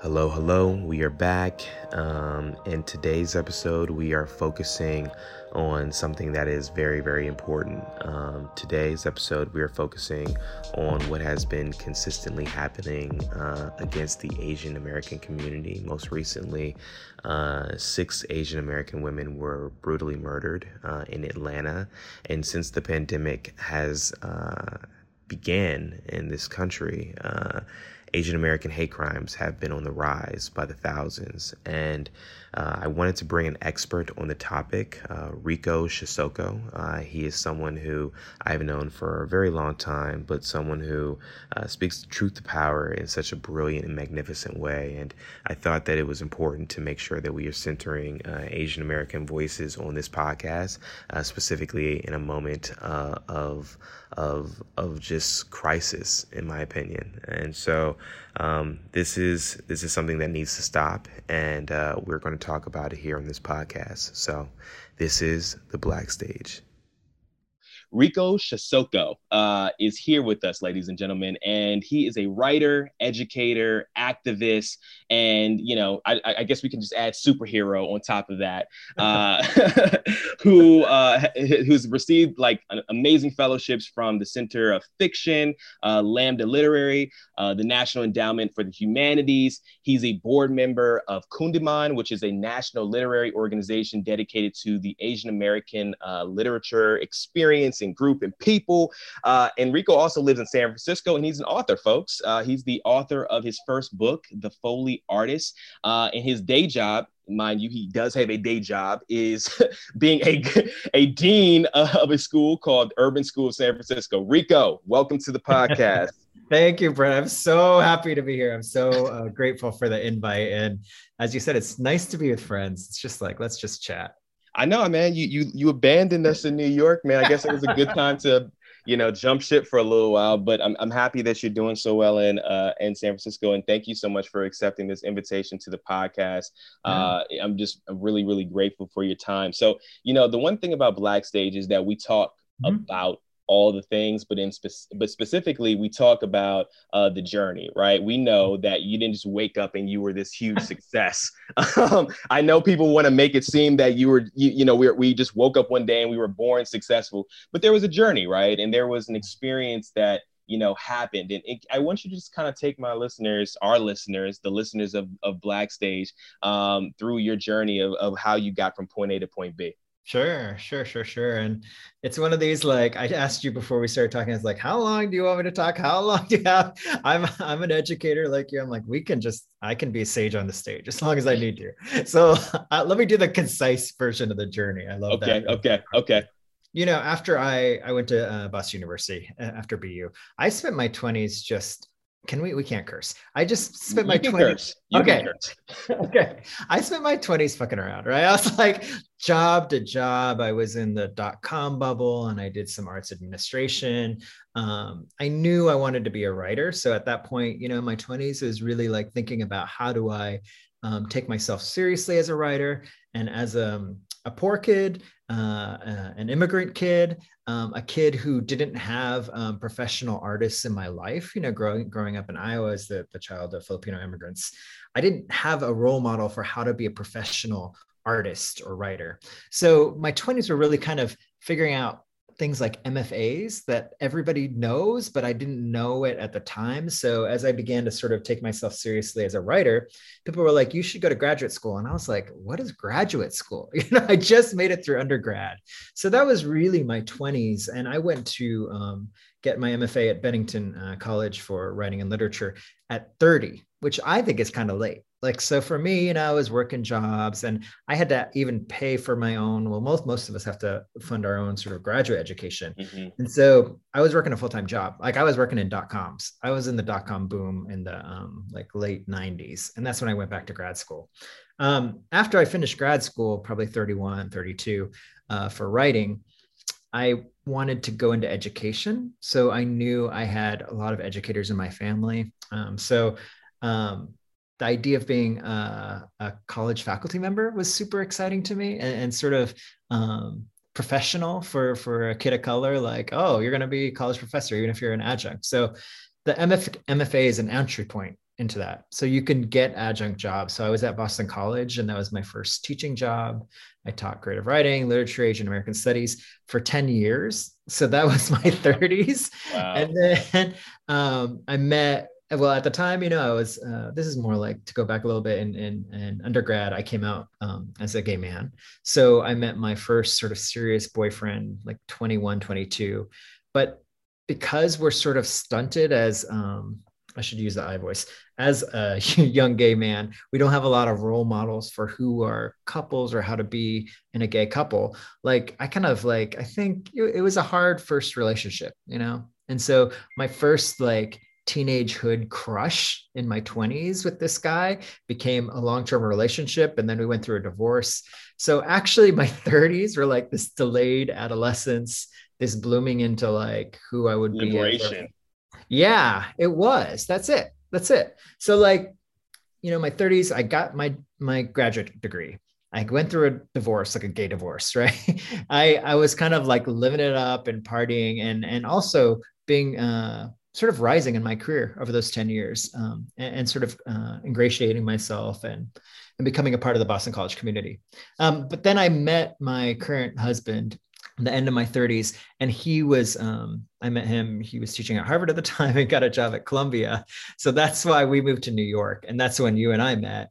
Hello, hello. We are back. Um, in today's episode, we are focusing on something that is very, very important. Um, today's episode, we are focusing on what has been consistently happening uh, against the Asian American community. Most recently, uh, six Asian American women were brutally murdered uh, in Atlanta. And since the pandemic has uh, began in this country, uh, Asian American hate crimes have been on the rise by the thousands. And uh, I wanted to bring an expert on the topic, uh, Rico Siasoco. Uh, he is someone who I've known for a very long time, but someone who uh, speaks the truth to power in such a brilliant and magnificent way. And I thought that it was important to make sure that we are centering uh, Asian American voices on this podcast, uh, specifically in a moment of of of just crisis, in my opinion. And so um, this is this is something that needs to stop, and uh, we're going to talk about it here on this podcast. So this is the Black Stage. Rico Siasoco uh, is here with us, ladies and gentlemen, and he is a writer, educator, activist, and you know, I, I guess we can just add superhero on top of that. Uh, who uh, who's received like amazing fellowships from the Center of Fiction, uh, Lambda Literary, uh, the National Endowment for the Humanities. He's a board member of Kundiman, which is a national literary organization dedicated to the Asian American uh, literature experience and group and people. Uh, Enrico also lives in San Francisco and he's an author, folks. Uh, he's the author of his first book, The Foley Artist. Uh, and his day job, mind you, he does have a day job, is being a, a dean of a school called Urban School of San Francisco. Rico, welcome to the podcast. Thank you, Brent. I'm so happy to be here. I'm so uh, grateful for the invite. And as you said, it's nice to be with friends. It's just like, let's just chat. I know, man. You you you abandoned us in New York, man. I guess it was a good time to, you know, jump ship for a little while. But I'm I'm happy that you're doing so well in uh in San Francisco, and thank you so much for accepting this invitation to the podcast. Uh, I'm just I'm really really grateful for your time. So you know, the one thing about Black Stage is that we talk mm-hmm. about all the things, but in spe- but specifically, we talk about uh, the journey, right? We know that you didn't just wake up and you were this huge success. um, I know people want to make it seem that you were, you, you know, we we just woke up one day and we were born successful, but there was a journey, right? And there was an experience that you know happened and it, i want you to just kind of take my listeners our listeners the listeners of, of black stage um, through your journey of, of how you got from point a to point b Sure, sure, sure, sure. And it's one of these like I asked you before we started talking. It's like, how long do you want me to talk? How long do you have? I'm I'm an educator like you. I'm like, we can just I can be a sage on the stage as long as I need to. So uh, let me do the concise version of the journey. I love okay, that. Okay, okay, okay. You know, after I I went to uh, Boston University uh, after BU, I spent my 20s just can we we can't curse. I just spent my 20s okay. okay. I spent my 20s fucking around right? I was like job to job i was in the dot-com bubble and i did some arts administration. Um, i knew i wanted to be a writer. So at that point you know my 20s was really like thinking about how do i um, take myself seriously as a writer and as a, a poor kid uh, uh, an immigrant kid, um, a kid who didn't have um, professional artists in my life. You know, growing growing up in Iowa as the, the child of Filipino immigrants, I didn't have a role model for how to be a professional artist or writer. So my 20s were really kind of figuring out things like MFAs that everybody knows, but I didn't know it at the time. So as I began to sort of take myself seriously as a writer, people were like, "You should go to graduate school," and I was like, "What is graduate school?" You know, I just made it through undergrad, so that was really my 20s, and I went to um, get my MFA at Bennington uh, College for writing and literature at 30, which I think is kind of late like so for me you know i was working jobs and i had to even pay for my own well most most of us have to fund our own sort of graduate education. Mm-hmm. and so i was working a full-time job. Like i was working in dot coms. I was in the dot com boom in the um, like late 90s and that's when i went back to grad school. Um, after i finished grad school probably 31 32 uh, for writing i wanted to go into education. So i knew i had a lot of educators in my family. Um, so um, the idea of being a, a, college faculty member was super exciting to me and, and sort of um, professional for for a kid of color like oh you're going to be a college professor even if you're an adjunct so the MF, mfa is an entry point into that. So you can get adjunct jobs. So I was at Boston College and that was my first teaching job. I taught creative writing, literature, Asian American studies for 10 years. So that was my 30s. Wow. And then um, I met, well, at the time, you know, I was, uh, this is more like to go back a little bit in, in, in undergrad, I came out um, as a gay man. So I met my first sort of serious boyfriend, like 21, 22. But because we're sort of stunted as, um, I should use the I voice. As a young gay man, we don't have a lot of role models for who are couples or how to be in a gay couple. Like I kind of like I think it, it was a hard first relationship, you know. And so my first like teenagehood crush in my 20s with this guy became a long-term relationship and then we went through a divorce so actually my 30s were like this delayed adolescence this blooming into like who i would Liberation. be yeah, it was. That's it. That's it. So like, you know, my 30s, I got my my graduate degree. I went through a divorce, like a gay divorce, right? I I was kind of like living it up and partying and and also being uh sort of rising in my career over those 10 years um, and, and, sort of uh, ingratiating myself and, and becoming a part of the Boston College community. Um, but then I met my current husband the end of my 30s and he was um, i met him he was teaching at harvard at the time and got a job at columbia so that's why we moved to new york and that's when you and i met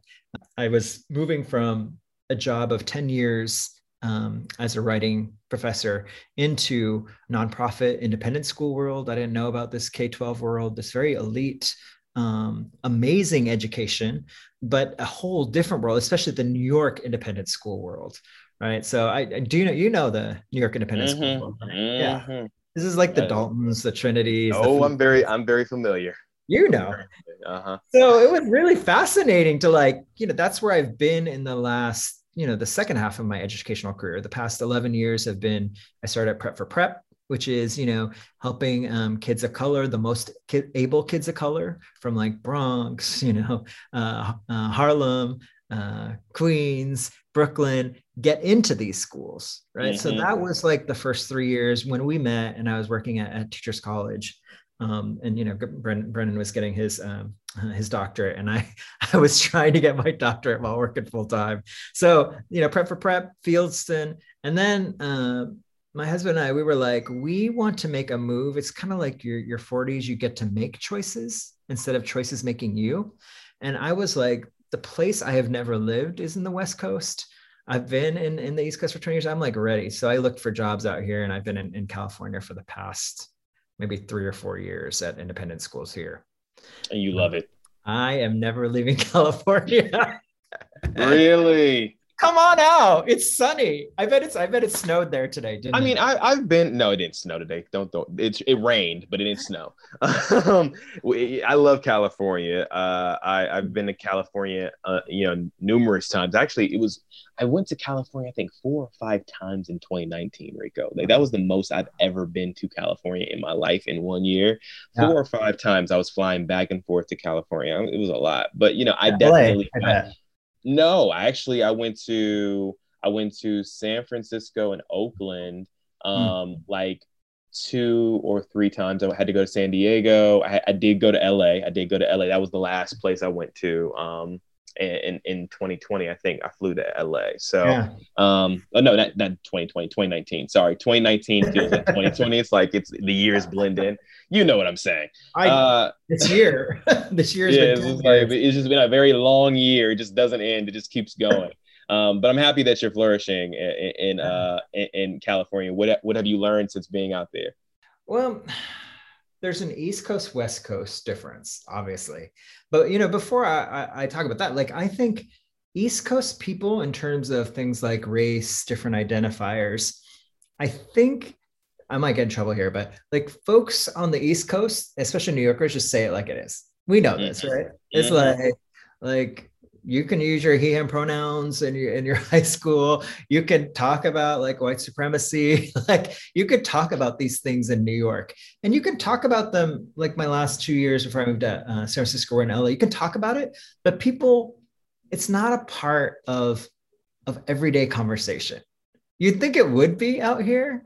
i was moving from a job of 10 years um, as a writing professor into nonprofit independent school world i didn't know about this k-12 world this very elite um, amazing education but a whole different world especially the new york independent school world right? So I, I do you know you know the New York Independent mm-hmm. School, right? mm-hmm. yeah. This is like the Daltons, the Trinities. Oh, the I'm very I'm very familiar. You know. Uh-huh. So it was really fascinating to like, you know, that's where I've been in the last, you know, the second half of my educational career. The past 11 years have been I started at Prep for Prep, which is, you know, helping um, kids of color, the most able kids of color from like Bronx, you know, uh, uh, Harlem, uh, Queens, Brooklyn get into these schools, right? Mm-hmm. So that was like the first three years when we met, and I was working at, at Teachers College. Um, and you know, Brennan, was getting his um, his doctorate, and I I was trying to get my doctorate while working full time. So you know, prep for prep, Fieldston, and then uh, my husband and I we were like, we want to make a move. It's kind of like your your 40s, you get to make choices instead of choices making you. And I was like, the place I have never lived is in the West Coast. I've been in, in the East Coast for 20 years. I'm like ready. So I looked for jobs out here and I've been in, in California for the past maybe three or four years at independent schools here. And you love it. I am never leaving California. really? Come on out. It's sunny. I bet it's I bet it snowed there today, I mean, I, I've been no, it didn't snow today. Don't don't it, it rained, but it didn't snow. um, we, I love California. Uh, I, I've been to California uh, you know, numerous times. Actually, it was I went to California, I think four or five times in 2019, Rico. Like that was the most I've ever been to California in my life in one year. Four or five times I was flying back and forth to California. It was a lot. But you know, I definitely I, no, actually, I went to I went to San Francisco and Oakland, hmm. um, like two or three times. I had to go to San Diego. I, I, did go to LA. I did go to LA. That was the last place I went to. Um, in, in 2020, I think I flew to LA. So, yeah. um, oh, no, not, not 2020, 2019. Sorry, 2019 feels like 2020. It's like it's the years blend in. You know what I'm saying? I, uh, this year, this year, yeah, it's, like, it's just been a very long year. It just doesn't end. It just keeps going. Um, but I'm happy that you're flourishing in, in uh in, in California. What what have you learned since being out there? Well, there's an East Coast West Coast difference, obviously. But you know, before I, I, I talk about that, like I think East Coast people, in terms of things like race, different identifiers, I think I might get in trouble here, but like folks on the East Coast, especially New Yorkers, just say it like it is. We know this, mm-hmm. right? It's mm-hmm. like like you can use your he him pronouns in your in your high school. You can talk about like white supremacy. Like you could talk about these things in new york. And you can talk about them like my last two years before i moved to uh, san francisco or in la you can talk about it but people it's not a part of of everyday conversation. You'd think it would be out here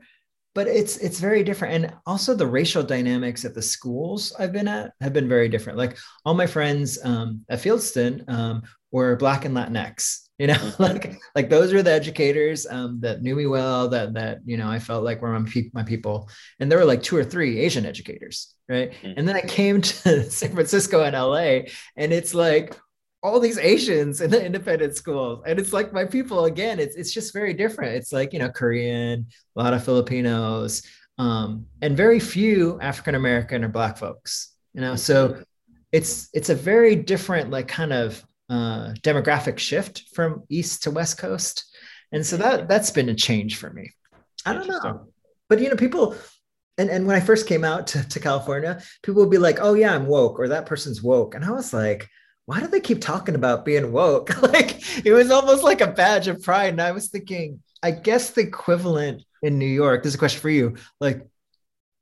but it's it's very different. And also the racial dynamics at the schools i've been at have been very different. Like all my friends um, at fieldston um, were black and latinx you know like like those were the educators um, that knew me well that that you know i felt like were my, pe- my people. And there were like two or three asian educators right? Mm-hmm. and then i came to san francisco and la and it's like all these Asians in the independent schools. And it's like my people again, it's it's just very different. It's like, you know, Korean, a lot of Filipinos, um, and very few African American or black folks, you know. So it's it's a very different like kind of uh, demographic shift from east to west coast. And so that that's been a change for me. I don't know. But you know, people and, and when I first came out to, to California, people would be like, oh yeah, I'm woke, or that person's woke. And I was like, why do they keep talking about being woke? like it was almost like a badge of pride. And I was thinking, I guess the equivalent in New York, this is a question for you. Like,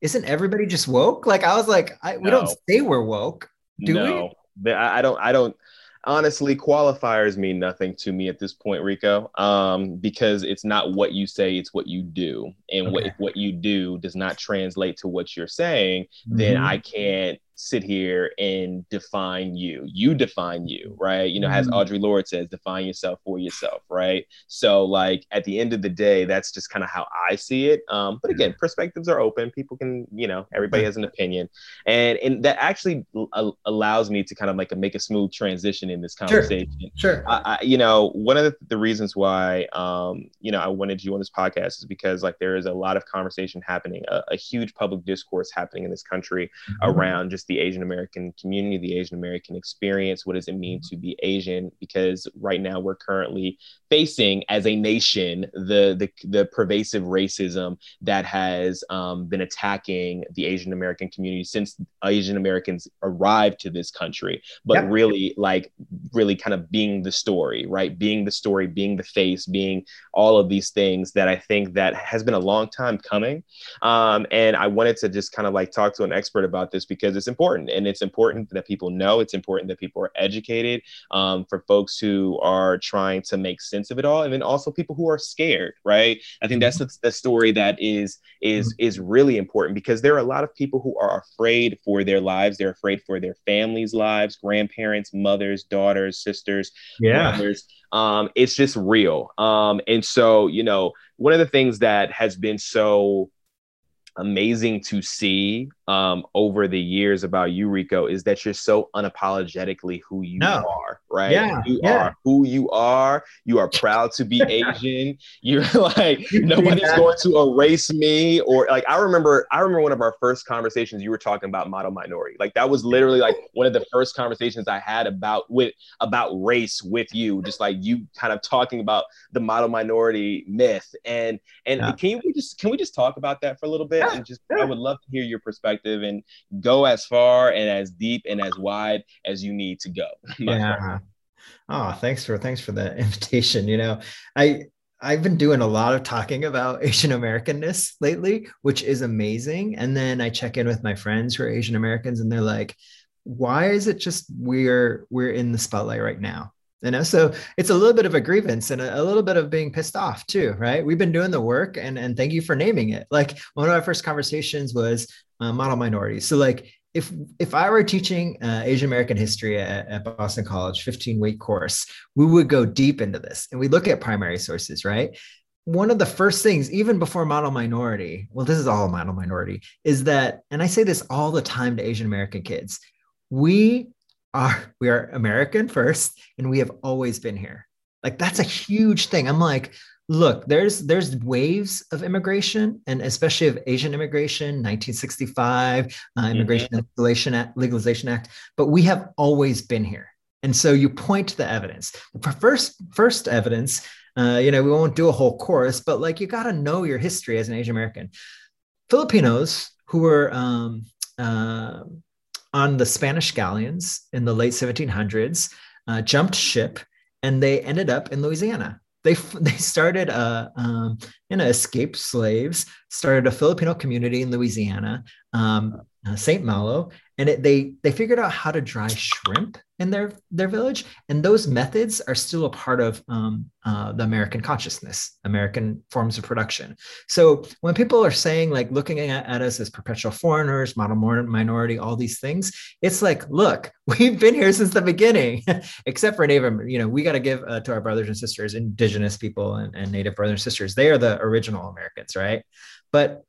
isn't everybody just woke? Like I was like, I, we don't say we're woke, do no. we? I don't, I don't honestly qualifiers mean nothing to me at this point rico um, because it's not what you say it's what you do and okay. what if what you do does not translate to what you're saying mm-hmm. then i can't sit here and define you. You define you, right? You know, mm-hmm. as Audre Lorde says, define yourself for yourself, right? So, like at the end of the day, that's just kind of how I see it. Um, but again, perspectives are open. People can, you know, everybody has an opinion, and and that actually l- allows me to kind of like make a smooth transition in this conversation. Sure. sure. I, I, you know, one of the, the reasons why, um, you know, I wanted you on this podcast is because like there is a lot of conversation happening, a, a huge public discourse happening in this country mm-hmm. around just the Asian American community, the Asian American experience. What does it mean to be Asian? Because right now we're currently facing, as a nation, the the, the pervasive racism that has um, been attacking the Asian American community since Asian Americans arrived to this country. But yep. really, like, really kind of being the story, right? Being the story, being the face, being all of these things that I think that has been a long time coming. Um, and I wanted to just kind of like talk to an expert about this because it's important and it's important that people know it's important that people are educated um, for folks who are trying to make sense of it all and then also people who are scared right i think that's mm-hmm. the, the story that is is mm-hmm. is really important because there are a lot of people who are afraid for their lives they're afraid for their families lives grandparents mothers daughters sisters yeah brothers. um, it's just real um, and so you know one of the things that has been so amazing to see um, over the years about you, Rico, is that you're so unapologetically who you no. are, right? Yeah, you yeah. are who you are. You are proud to be Asian. You're like nobody's yeah. going to erase me or like I remember. I remember one of our first conversations. You were talking about model minority. Like that was literally like one of the first conversations I had about with about race with you. Just like you kind of talking about the model minority myth and and yeah. can you just can we just talk about that for a little bit and just I would love to hear your perspective and go as far and as deep and as wide as you need to go. yeah. Oh, thanks for thanks for the invitation. You know, I I've been doing a lot of talking about Asian Americanness lately, which is amazing. And then I check in with my friends who are Asian Americans and they're like, why is it just we're we're in the spotlight right now? You know? So it's a little bit of a grievance and a, a, little bit of being pissed off too right? We've been doing the work and and thank you for naming it. Like one of our first conversations was uh, model minorities. So like if if i were teaching uh, asian american history at, at boston college 15 week course we would go deep into this and we look at primary sources right? One of the first things even before model minority well this is all model minority is that and i say this all the time to asian american kids we are we are American first, and we have always been here. Like that's a huge thing. I'm like, look, there's there's waves of immigration, and especially of Asian immigration, 1965 uh, mm-hmm. Immigration mm-hmm. Legalization Act, Legalization Act, but we have always been here. And so you point to the evidence. First first evidence, uh, you know, we won't do a whole course, but like you got to know your history as an Asian American. Filipinos who were um, uh, on the Spanish galleons in the late 1700s, uh, jumped ship, and they ended up in Louisiana. They, they started a um, you know escaped slaves started a Filipino community in Louisiana. Um, uh, Saint Malo, and it, they they figured out how to dry shrimp in their their village, and those methods are still a part of um, uh, the American consciousness, American forms of production. So when people are saying like looking at, at us as perpetual foreigners, model minority, all these things, it's like, look, we've been here since the beginning, except for Native. You know, we got to give uh, to our brothers and sisters, indigenous people and, and Native brothers and sisters. They are the original Americans, right? But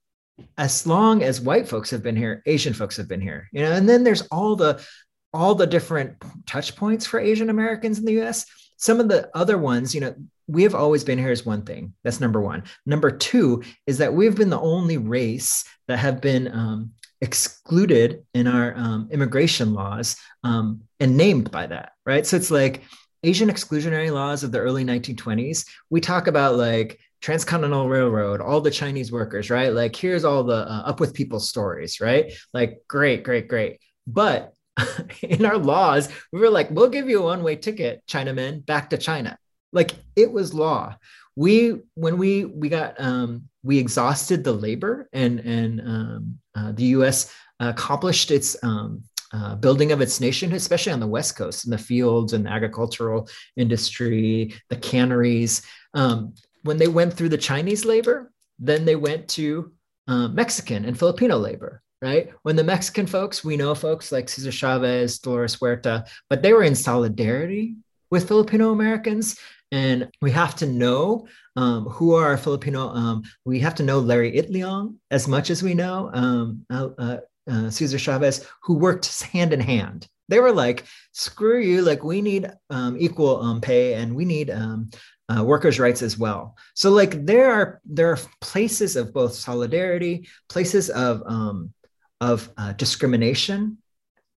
as long as white folks have been here, Asian folks have been here, you know, and then there's all the all the different touch points for Asian Americans in the US. Some of the other ones, you know, we have always been here is one thing. That's number one. Number two is that we've been the only race that have been um, excluded in our um, immigration laws um, and named by that, right? So it's like Asian exclusionary laws of the early 1920s. We talk about like transcontinental railroad all the chinese workers right? Like here's all the uh, up with people stories right? Like great great great. But in our laws we were like we'll give you a one way ticket chinamen back to china. Like it was law. We when we we got um we exhausted the labor and and um, uh, the us accomplished its um, uh, building of its nation, especially on the West Coast, in the fields and the agricultural industry, the canneries. Um, when they went through the Chinese labor, then they went to uh, Mexican and Filipino labor, right? When the Mexican folks, we know folks like Cesar Chavez, Dolores Huerta, but they were in solidarity with Filipino Americans. And we have to know um, who are Filipino. Um, we have to know Larry Itliong as much as we know um, uh, uh, Cesar Chavez, who worked hand in hand. They were like, screw you, like we need um, equal um, pay and we need um, uh, workers' rights as well. So like there are there are places of both solidarity, places of um, of uh, discrimination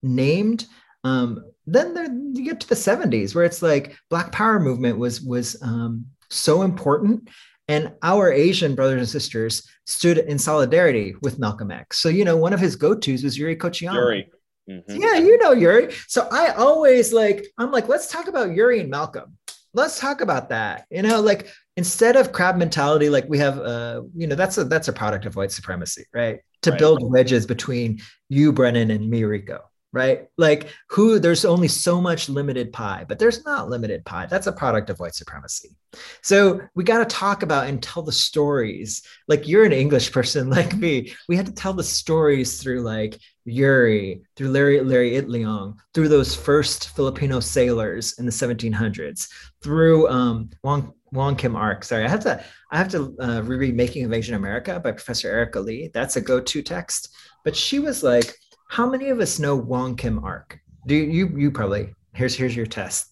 named. Um, then there you get to the 70s where it's like Black Power movement was was um, so important, and our Asian brothers and sisters stood in solidarity with Malcolm X. So you know one of his go tos was Yuri Kochiyama. Yuri. Mm-hmm. Yeah, you know Yuri. So I always like, I'm like, let's talk about Yuri and Malcolm let's talk about that. You know like instead of crab mentality like we have uh you know that's a that's a product of white supremacy right? To right. build wedges between you brennan and me rico right? Like who there's only so much limited pie but there's not limited pie. That's a product of white supremacy. So we got to talk about and tell the stories. Like you're an english person like me. We had to tell the stories through like Yuri, through Larry Larry Itliong, through those first Filipino sailors in the 1700s, through um, Wong Wong Kim Ark. Sorry, I have to I have to uh, reread "Making of Asian America" by Professor Erika Lee. That's a go-to text. But she was like, "How many of us know Wong Kim Ark? Do you you, you probably here's here's your test.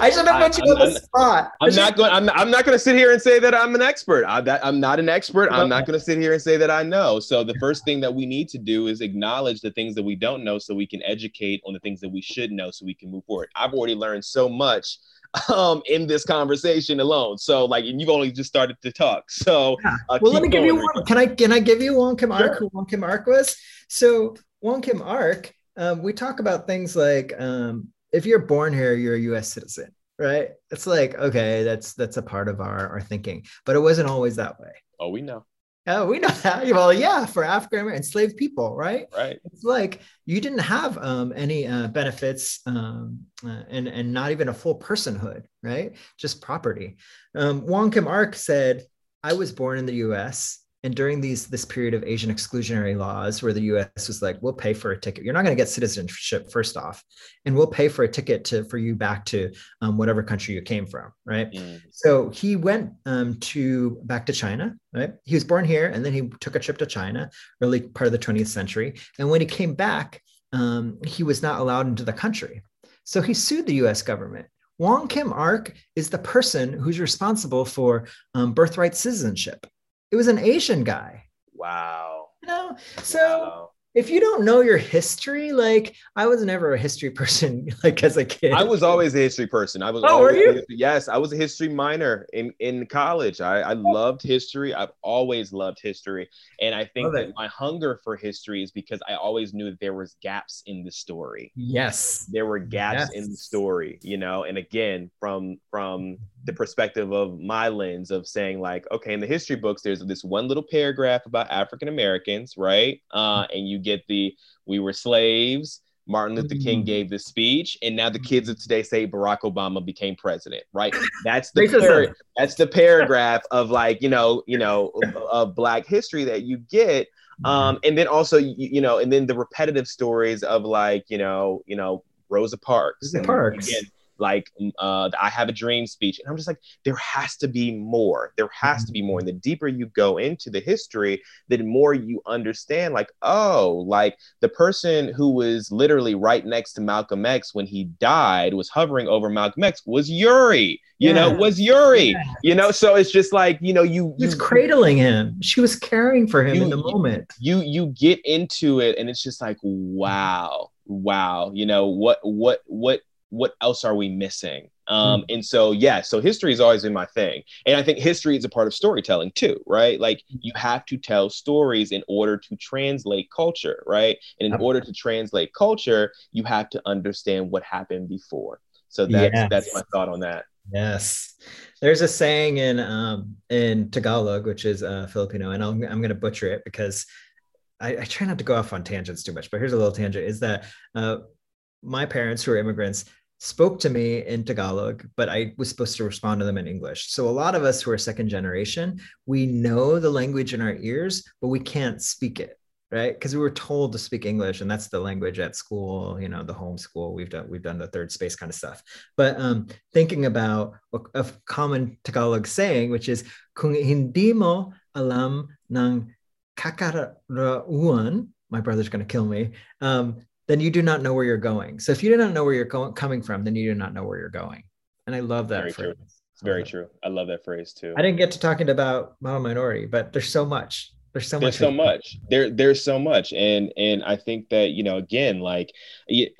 I should have put you on the spot. I'm not going. I'm, I'm not going to sit here and say that I'm an expert. I, that, I'm not an expert. I'm not going to sit here and say that I know. So the first thing that we need to do is acknowledge the things that we don't know, so we can educate on the things that we should know, so we can move forward. I've already learned so much um, in this conversation alone. So like, and you've only just started to talk. So yeah. uh, well, let me give you one. Can I can I give you Wong Kim Ark? Sure. Who Wong Kim Ark was? So Wong Kim Ark. Um, we talk about things like um, if you're born here, you're a U.S. citizen, right? It's like okay, that's that's a part of our our thinking, but it wasn't always that way. Oh, we know. Oh, we know that. Well, yeah, for African American enslaved people, right? Right. It's like you didn't have um, any uh, benefits um, uh, and and not even a full personhood, right? Just property. Um, Wong Kim Ark said, "I was born in the U.S and during these this period of asian exclusionary laws where the us was like we'll pay for a ticket. You're not going to get citizenship first off. And we'll pay for a ticket to for you back to um, whatever country you came from right? Mm. so he went um, to back to china right? He was born here and then he took a trip to china early part of the 20th century. And when he came back um, he was not allowed into the country. So he sued the us government. Wong Kim Ark is the person who's responsible for um, birthright citizenship. It was an Asian guy. Wow. You know, so wow. if you don't know your history, like I was never a history person, like as a kid. I was always a history person. I was. Oh, were you? Yes, I was a history minor in in college. I, I oh. loved history. I've always loved history, and I think that my hunger for history is because I always knew that there was gaps in the story. Yes, there were gaps yes. in the story. You know, and again, from from the perspective of my lens of saying like okay in the history books there's this one little paragraph about african americans right? Uh, and you get the we were slaves. Martin luther king mm-hmm. gave this speech and now the kids of today say barack obama became president right? That's the par- that's the paragraph of like you know you know of black history that you get um, and then also you, you know and then the repetitive stories of like you know you know rosa parks rosa parks. again, like uh, the I Have a Dream speech. And I'm just like, there has to be more. There has to be more. And the deeper you go into the history, the more you understand, like, oh, like the person who was literally right next to Malcolm X when he died was hovering over Malcolm X was Yuri. You yeah. know, was Yuri. Yeah. You know, so it's just like, you know, you was cradling him. She was caring for him you, in the moment. You you get into it and it's just like, wow wow you know what what what what else are we missing? Um, mm. And so, yeah, so history has always been my thing. And I think history is a part of storytelling too, right? Like you have to tell stories in order to translate culture, right? And in order to translate culture, you have to understand what happened before. So that's yes. that's my thought on that. Yes. There's a saying in um, in Tagalog, which is uh, Filipino, and I'm, I'm going to butcher it because I, I, try not to go off on tangents too much. But here's a little tangent: is that uh, my parents, who are immigrants, spoke to me in Tagalog, but I was supposed to respond to them in English. So a lot of us who are second generation, we know the language in our ears, but we can't speak it, right? Because we were told to speak English, and that's the language at school, you know, the home school. We've done we've done the third space kind of stuff. But um, thinking about a, a common Tagalog saying, which is "Kung hindi mo alam ng kakarauan," my brother's going to kill me. Um, then you do not know where you're going. So if you do not know where you're going, coming from, then you do not know where you're going. And I love that Very phrase. True. It's very true. I love that phrase too. I didn't get to talking about model minority, but there's so much there's so there's much so much there there's so much and and i think that you know again like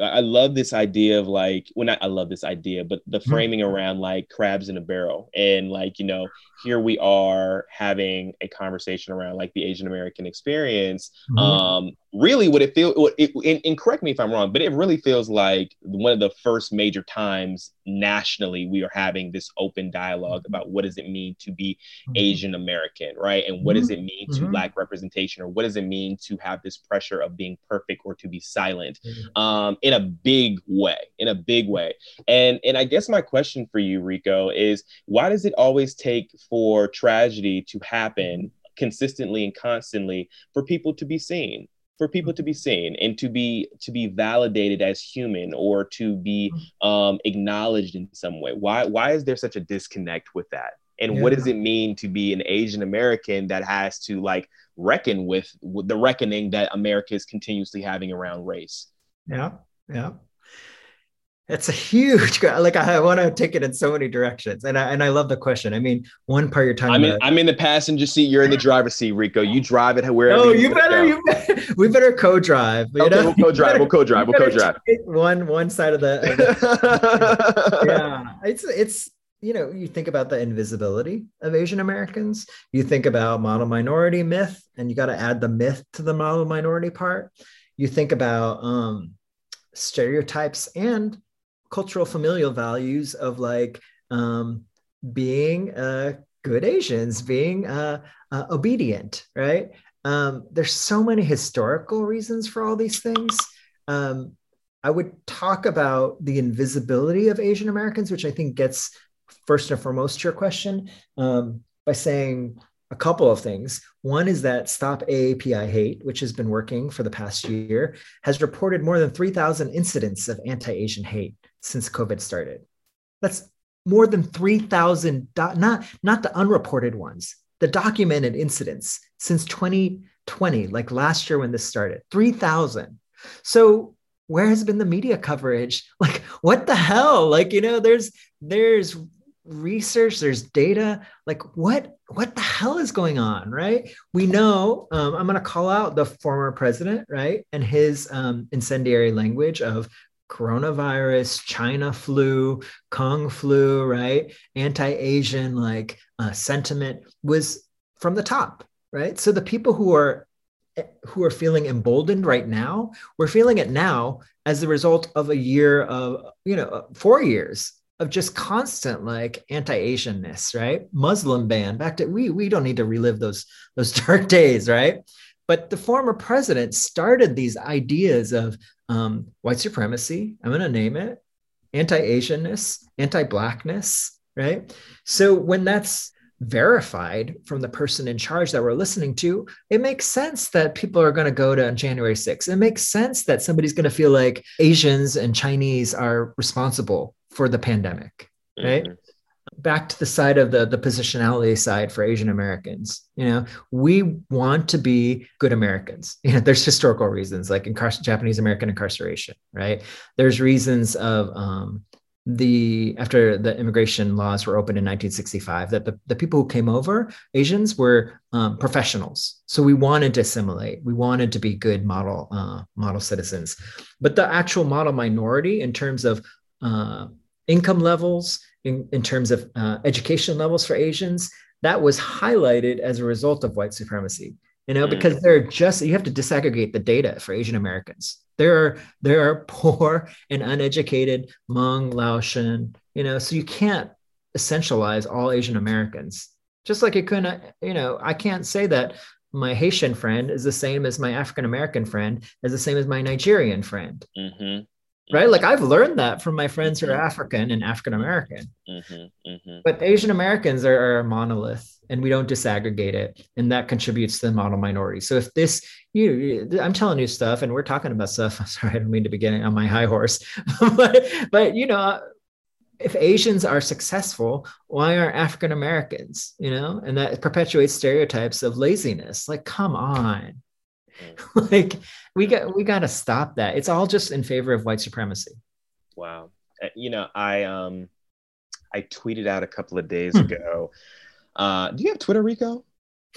i love this idea of like when well, I, I love this idea but the mm-hmm. framing mm-hmm. around like crabs in a barrel and like you know here we are having a conversation around like the asian american experience mm-hmm. um really what it feels and, and correct me if i'm wrong but it really feels like one of the first major times nationally we are having this open dialogue mm-hmm. about what does it mean to be mm-hmm. asian american right and what does it mean to lack representation or what does it mean to have this pressure of being perfect or to be silent mm-hmm. um, in a big way in a big way and and i guess my question for you rico is why does it always take for tragedy to happen consistently and constantly for people to be seen for people to be seen and to be to be validated as human or to be mm-hmm. um, acknowledged in some way why why is there such a disconnect with that and yeah. what does it mean to be an asian american that has to like reckon with, with the reckoning that america is continuously having around race yeah yeah it's a huge like I want to take it in so many directions, and I and I love the question. I mean, one part you're talking. I'm in, I'm in the passenger seat. You're in the driver's seat, Rico. You drive it wherever. Oh, you, you better, you better. We better co-drive. Okay, we'll co-drive. We'll co-drive. We'll co-drive. One one side of the. Of the yeah, it's it's you know, you think about the invisibility of Asian Americans, you think about model minority myth, and you got to add the myth to the model minority part. You think about um, stereotypes and cultural familial values of like um, being uh, good Asians, being uh, uh, obedient, right? Um, there's so many historical reasons for all these things. Um, I would talk about the invisibility of Asian Americans, which I think gets first and foremost to your question um, by saying a couple of things. One is that Stop AAPI Hate, which has been working for the past year, has reported more than 3,000 incidents of anti Asian hate since COVID started. That's more than 3,000, do- not, not the unreported ones, the documented incidents since 2020, like last year when this started, 3,000. So where has been the media coverage? Like, what the hell? Like, you know, there's, there's research there's data like what what the hell is going on right we know um, i'm going to call out the former president right and his um, incendiary language of coronavirus china flu kung flu right anti-asian like uh, sentiment was from the top right so the people who are who are feeling emboldened right now we're feeling it now as the result of a year of you know four years of just constant like anti-Asianness, right? Muslim ban. Back to we we don't need to relive those those dark days, right? But the former president started these ideas of um, white supremacy. I'm going to name it anti-Asianness, anti-blackness, right? So when that's verified from the person in charge that we're listening to, it makes sense that people are going to go to January 6th. It makes sense that somebody's going to feel like Asians and Chinese are responsible for the pandemic, right? Mm-hmm. Back to the side of the, the positionality side for Asian Americans, you know, we want to be good Americans. You know, there's historical reasons like incar- Japanese American incarceration, right? There's reasons of um, the after the immigration laws were opened in 1965 that the, the people who came over asians were um, professionals so we wanted to assimilate we wanted to be good model uh, model citizens but the actual model minority in terms of uh, income levels in, in terms of uh, education levels for asians that was highlighted as a result of white supremacy you know because mm. they're just you have to disaggregate the data for asian americans there are there are poor and uneducated Hmong, Laotian, you know, so you can't essentialize all Asian Americans. Just like it couldn't, you know, I can't say that my Haitian friend is the same as my African American friend, is the same as my Nigerian friend. Mm-hmm right? Like I've learned that from my friends who are mm-hmm. African and African American. Mm-hmm, mm-hmm. But Asian Americans are, are, a monolith, and we don't disaggregate it, and that contributes to the model minority. So if this, you, I'm telling you stuff, and we're talking about stuff. I'm sorry, I don't mean to be getting on my high horse, but but you know. If Asians are successful, why aren't African Americans? You know, and that perpetuates stereotypes of laziness. Like, come on, like we got we got to stop that. It's all just in favor of white supremacy. Wow. Uh, you know, I um I tweeted out a couple of days hmm. ago. Uh, do you have Twitter, Rico?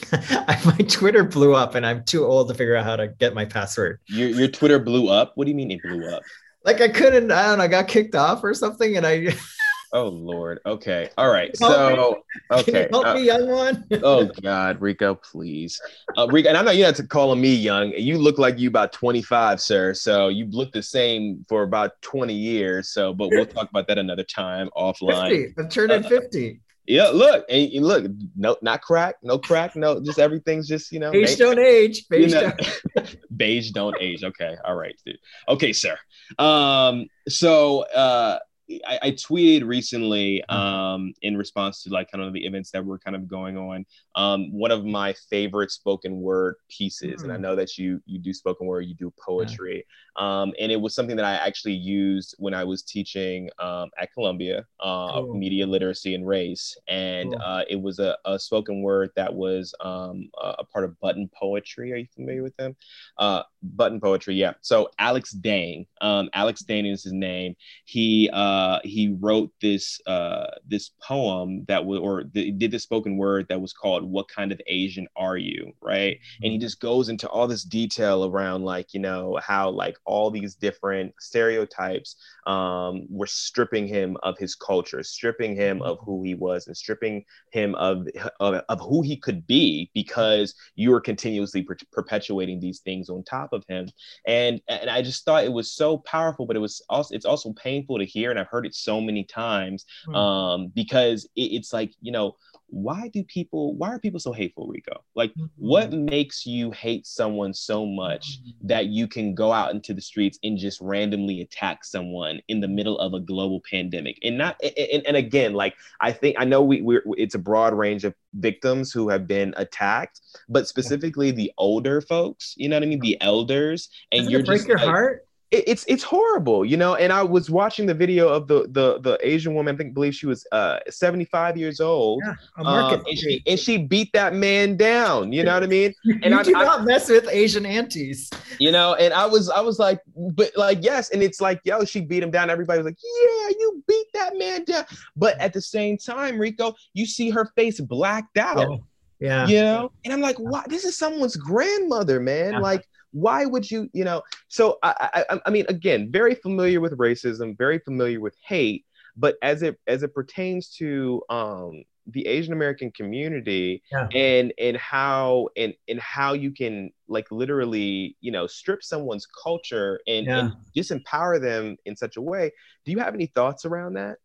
my Twitter blew up, and I'm too old to figure out how to get my password. Your your Twitter blew up. What do you mean it blew up? Like I couldn't. I don't know. I got kicked off or something, and I Oh Lord. Okay. All right. So okay. help uh, me, young one. oh God, Rico, please. Uh, Rico, and I know you're not calling me young. You look like you about 25, sir. So you look the same for about 20 years. So, but we'll talk about that another time offline. 50. I'm turning uh, 50. Yeah, look, and, and, look, no, not crack, no crack, no, just everything's just you know. Beige don't age. Beige, you know, don't. beige don't age. Okay, all right, dude. Okay, sir. Um, so uh I, I, tweeted recently mm-hmm. um, in response to like kind of the events that were kind of going on. Um, one of my favorite spoken word pieces, mm-hmm. and I mm. know that you you do spoken word, you do poetry, yeah. um, and it was something that I actually used when I was teaching um, at Columbia uh, cool. media literacy and race, and cool. uh, it was a, a, spoken word that was um, a part of Button Poetry. Are you familiar with them? Uh, Button Poetry, yeah. So Alex Dang, um, Alex Dang is his name. He uh, uh, he wrote this uh, this poem that was, or did the spoken word that was called "What Kind of Asian Are You?" Right, and he just goes into all this detail around like you know how like all these different stereotypes um, were stripping him of his culture, stripping him of who he was, and stripping him of of, of who he could be because you were continuously per- perpetuating these things on top of him, and and I just thought it was so powerful, but it was also it's also painful to hear, and I've heard it so many times mm. um, because it, it's like you know why do people why are people so hateful rico like mm-hmm. what makes you hate someone so much mm-hmm. that you can go out into the streets and just randomly attack someone in the middle of a global pandemic and not and, and again like i think i know we we're it's a broad range of victims who have been attacked but specifically the older folks you know what i mean the elders and Doesn't you're break just your like, heart it's it's horrible, you know. And I was watching the video of the the the Asian woman. I think believe she was uh 75 years old. Yeah, um, and she and she beat that man down. You know what I mean? And you I do not I, mess with Asian aunties. You know, and I was I was like, but like yes, and it's like yo, she beat him down. Everybody was like, yeah, you beat that man down. But at the same time, Rico, you see her face blacked out. Yeah. Yeah. You know, and I'm like, what? This is someone's grandmother, man. Yeah. Like, why would you you know so I, I i mean again very familiar with racism very familiar with hate but as it as it pertains to um the asian american community yeah. and and how and and how you can like literally you know strip someone's culture and, yeah. and disempower them in such a way do you have any thoughts around that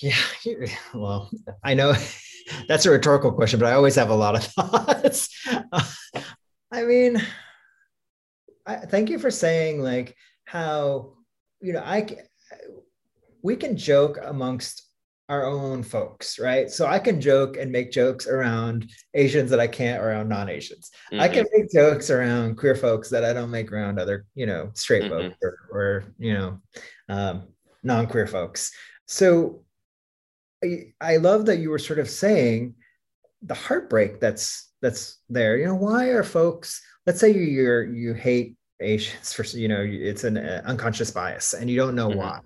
Yeah, well, I know that's a rhetorical question, but I always have a lot of thoughts. I mean, I, thank you for saying like how you know I we can joke amongst our own folks, right? So I can joke and make jokes around Asians that I can't around non-Asians. Mm-hmm. I can mm-hmm. make jokes around queer folks that I don't make around other, you know, straight mm-hmm. folks or, or, you know, um, non-queer folks. So I, I love that you were sort of saying the heartbreak that's that's there. You know, why are folks? Let's say you you're, you hate Asians for you know it's an uh, unconscious bias and you don't know mm-hmm. why.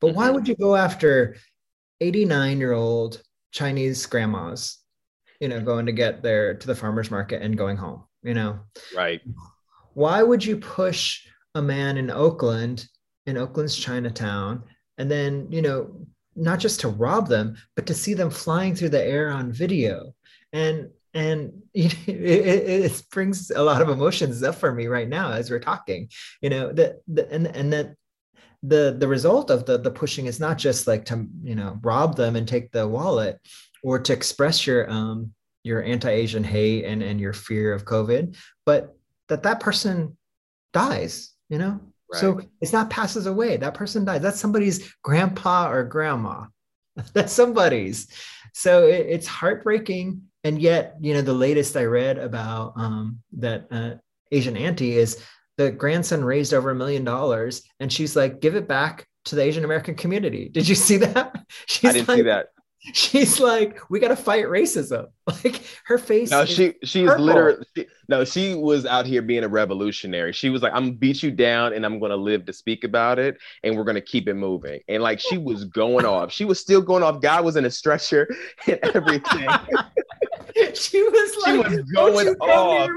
But why mm-hmm. would you go after 89 year old Chinese grandmas, you know, going to get there to the farmer's market and going home, you know? Right. Why would you push a man in Oakland, in Oakland's Chinatown, and then, you know, not just to rob them, but to see them flying through the air on video? And and it, it, it, brings a lot of emotions up for me right now as we're talking you know that and and that the the result of the the pushing is not just like to you know rob them and take the wallet or to express your um your anti-asian hate and and your fear of covid but that that person dies you know? Right. so it's not passes away. That person dies. That's somebody's grandpa or grandma. That's somebody's. So it, it's heartbreaking and yet you know the latest i read about um that uh, asian auntie is the grandson raised over a million dollars and she's like give it back to the asian american community. Did you see that? She's i didn't like, see that. she's like we got to fight racism. Like her face no she she's literally she, no she was out here being a revolutionary. She was like i'm gonna beat you down and i'm gonna live to speak about it and we're gonna keep it moving. And like she was going off. She was still going off. God was in a stretcher and everything she was like she was going off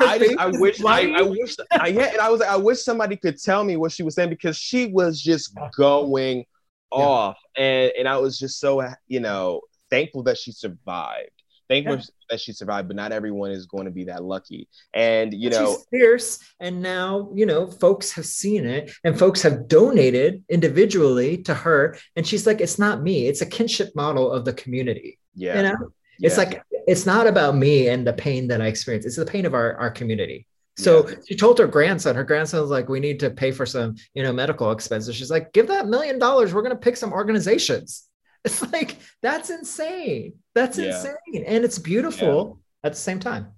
I, just, I wish I, I wish I yeah, and I was like, I wish somebody could tell me what she was saying because she was just going yeah. off. And and I was just so you know, thankful that she survived. Thankful yeah. that she survived, but not everyone is going to be that lucky. And you know, she's fierce. And now, you know, folks have seen it and folks have donated individually to her. And she's like, it's not me, it's a kinship model of the community. Yeah. You know, it's yeah. like it's not about me and the pain that I experience. It's the pain of our, our community. So yeah. she told her grandson, her grandson's like, we need to pay for some, you know, medical expenses. She's like, give that million dollars. We're going to pick some organizations. It's like, that's insane. That's yeah. insane. And it's beautiful at the same time.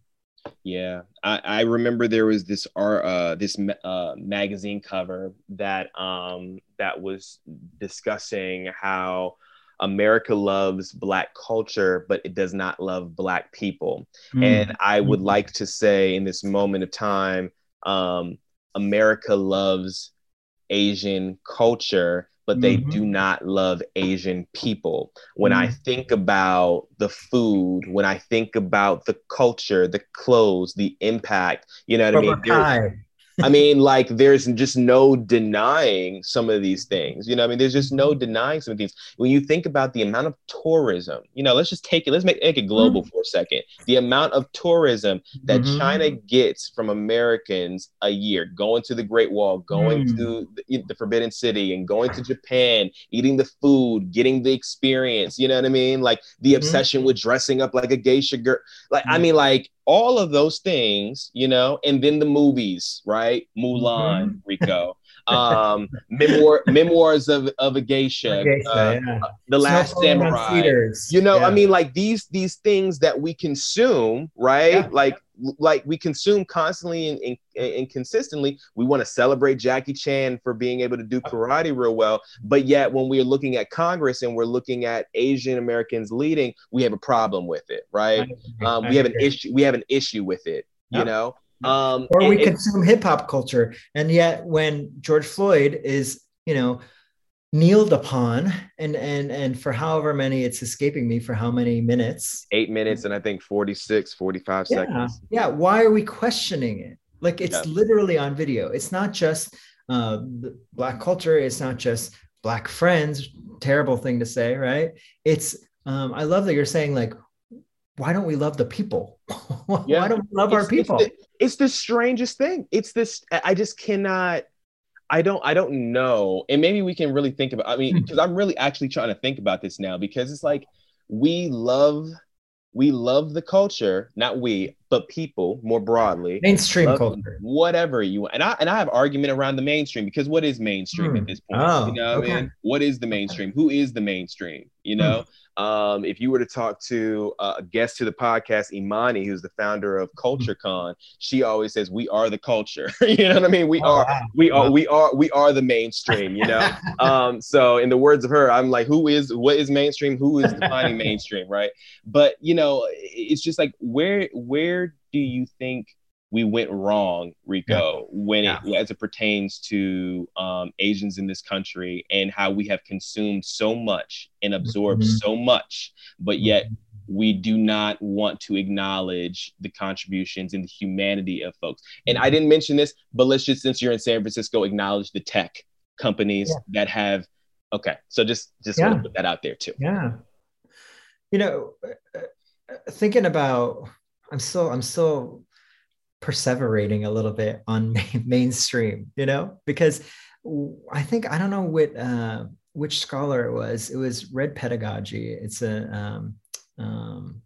Yeah. I, I remember there was this art, uh, this uh, magazine cover that, um, that was discussing how, America loves Black culture, but it does not love Black people. Mm. And I would like to say in this moment of time, um, America loves Asian culture, but they mm-hmm. do not love Asian people. When mm. I think about the food, when I think about the culture, the clothes, the impact, you know what I mean? I mean, like, there's just no denying some of these things. You know, I mean, there's just no denying some of these. When you think about the amount of tourism, you know, let's just take it, let's make, make it global mm-hmm. for a second. The amount of tourism that mm-hmm. China gets from Americans a year, going to the Great Wall, going mm-hmm. to the, the Forbidden City, and going to Japan, eating the food, getting the experience. You know what I mean? Like the mm-hmm. obsession with dressing up like a geisha girl. Like, I mm-hmm. mean, like, all of those things, you know, and then the movies, right? Mulan, mm-hmm. Rico, um, memoir, memoirs of, of a geisha, geisha uh, yeah. the Last Samurai. You know, yeah. I mean, like these these things that we consume, right? Yeah. Like like we consume constantly and, and, and consistently. We want to celebrate Jackie Chan for being able to do karate real well, but yet when we are looking at Congress and we're looking at Asian Americans leading, we have a problem with it, right? Um, we have an issue. We have an issue with it. You know. Um, or we and, consume hip hop culture, and yet when George Floyd is, you know, kneeled upon and and and for however many it's escaping me for how many minutes eight minutes and i think 46 45 yeah. seconds yeah why are we questioning it like it's yeah. literally on video it's not just uh, black culture it's not just black friends terrible thing to say right it's um, i love that you're saying like why don't we love the people yeah. why don't we love it's, our people it's the, it's the strangest thing it's this i just cannot I don't I don't know. And maybe we can really think about I mean, because hmm. I'm really actually trying to think about this now because it's like we love we love the culture, not we, but people more broadly. Mainstream culture. Whatever you want. And I and I have argument around the mainstream because what is mainstream hmm. at this point? Oh, you know okay. I mean? What is the mainstream? Who is the mainstream? You hmm. know? Um, if you were to talk to uh, a guest to the podcast, Imani, who's the founder of CultureCon, she always says, "We are the culture." you know what I mean? We oh, are, wow. we are, we are, we are the mainstream. You know. um, so, in the words of her, I'm like, "Who is? What is mainstream? Who is defining mainstream?" Right? But you know, it's just like, where, where do you think we went wrong, Rico, yeah. when it yeah. as it pertains to um, Asians in this country and how we have consumed so much and absorbed mm-hmm. so much, but yet mm-hmm. we do not want to acknowledge the contributions and the humanity of folks. And I didn't mention this, but let's just since you're in San Francisco, acknowledge the tech companies yeah. that have. Okay, so just just want to put that out there too. Yeah, you know, uh, uh, thinking about, I'm still I'm still perseverating a little bit on main, mainstream, you know, because I think I don't know what uh, which scholar it was. It was Red Pedagogy. It's a, um, um,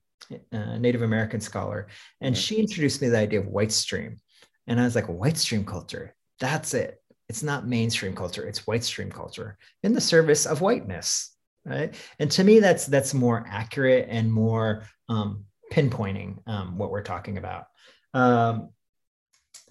a Native American scholar, and she introduced me the idea of white stream, and I was like, white stream culture. That's it. It's not mainstream culture. It's white stream culture in the service of whiteness, right? And to me, that's that's more accurate and more um, pinpointing um, what we're talking about. Um,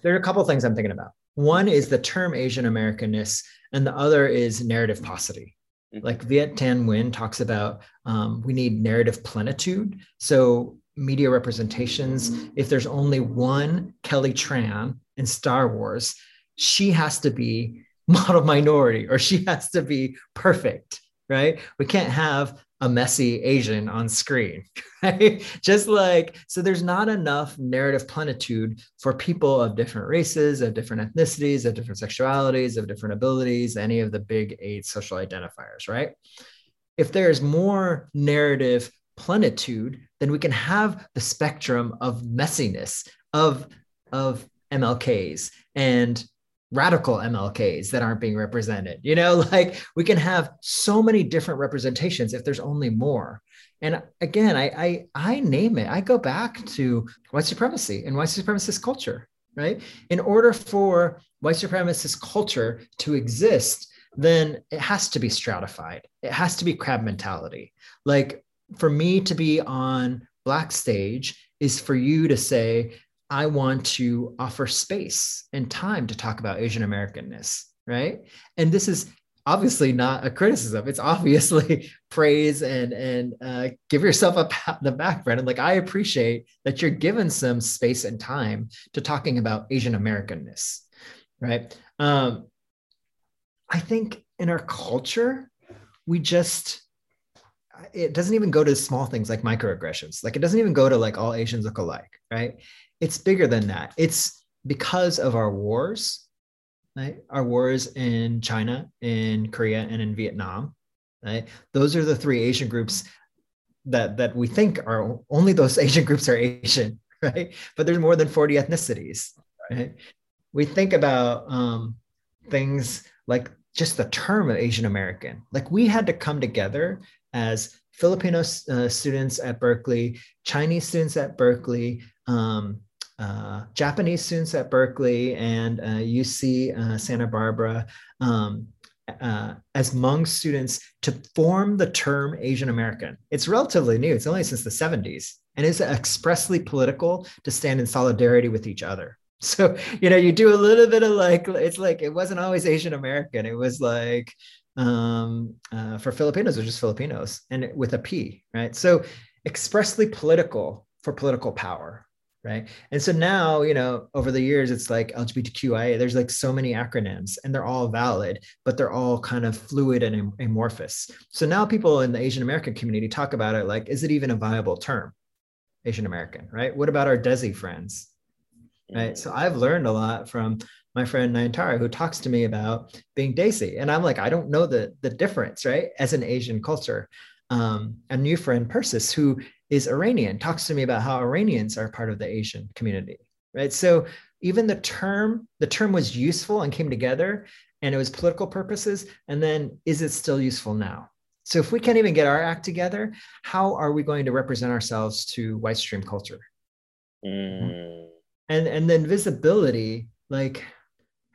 there are a couple of things I'm thinking about. One is the term Asian Americanness, and the other is narrative paucity. Mm-hmm. Like Viet Thanh Nguyen talks about, um, we need narrative plenitude. So media representations. If there's only one Kelly Tran in Star Wars, she has to be model minority or she has to be perfect, right? We can't have a messy Asian on screen, right? Just like, so there's not enough narrative plenitude for people of different races, of different ethnicities, of different sexualities, of different abilities, any of the big eight social identifiers, right? If there's more narrative plenitude, then we can have the spectrum of messiness of, of MLKs and radical MLKs that aren't being represented. You know, like we can have so many different representations if there's only more. And again, I I, I name it. I go back to white supremacy and white supremacist culture, right? In order for white supremacist culture to exist, then it has to be stratified. It has to be crab mentality. Like for me to be on black stage is for you to say I want to offer space and time to talk about Asian Americanness, right? And this is obviously not a criticism. It's obviously praise and and uh, give yourself a pat on the back, Brennan. Like I appreciate that you're given some space and time to talking about Asian Americanness, right? Um, I think in our culture, we just it doesn't even go to small things like microaggressions. Like it doesn't even go to like all Asians look alike, right? it's bigger than that. It's because of our wars, right? Our wars in China, in Korea, and in Vietnam. Right? Those are the three Asian groups that that we think are only those Asian groups are Asian, right? But there's more than 40 ethnicities. Right? We think about um, things like just the term of Asian American. Like we had to come together as Filipino uh, students at Berkeley, Chinese students at Berkeley, um, uh, Japanese students at Berkeley and uh, UC uh, Santa Barbara um, uh, as Hmong students to form the term Asian American. It's relatively new, it's only since the 70s, and it's expressly political to stand in solidarity with each other. So, you know, you do a little bit of like, it's like it wasn't always Asian American, it was like, um, uh, for Filipinos, was just Filipinos and with a P, right? So, expressly political for political power right? And so now you know over the years it's like lgbtqia there's like so many acronyms and they're all valid but they're all kind of fluid and amorphous. So now people in the asian american community talk about it like is it even a viable term? Asian american right? What about our desi friends? Right? So i've learned a lot from my friend Nayantara, who talks to me about being Desi. And I'm like, I don't know the, the difference, right? As an Asian culture. Um, a new friend, Persis, who is Iranian, talks to me about how Iranians are part of the Asian community, right? So even the term, the term was useful and came together. and it was political purposes. And then is it still useful now? So if we can't even get our act together, how are we going to represent ourselves to white stream culture? Mm. And and then visibility, like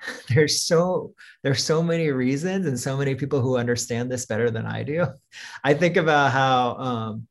there's so there's so many reasons and so many people who understand this better than I do. I think about how um,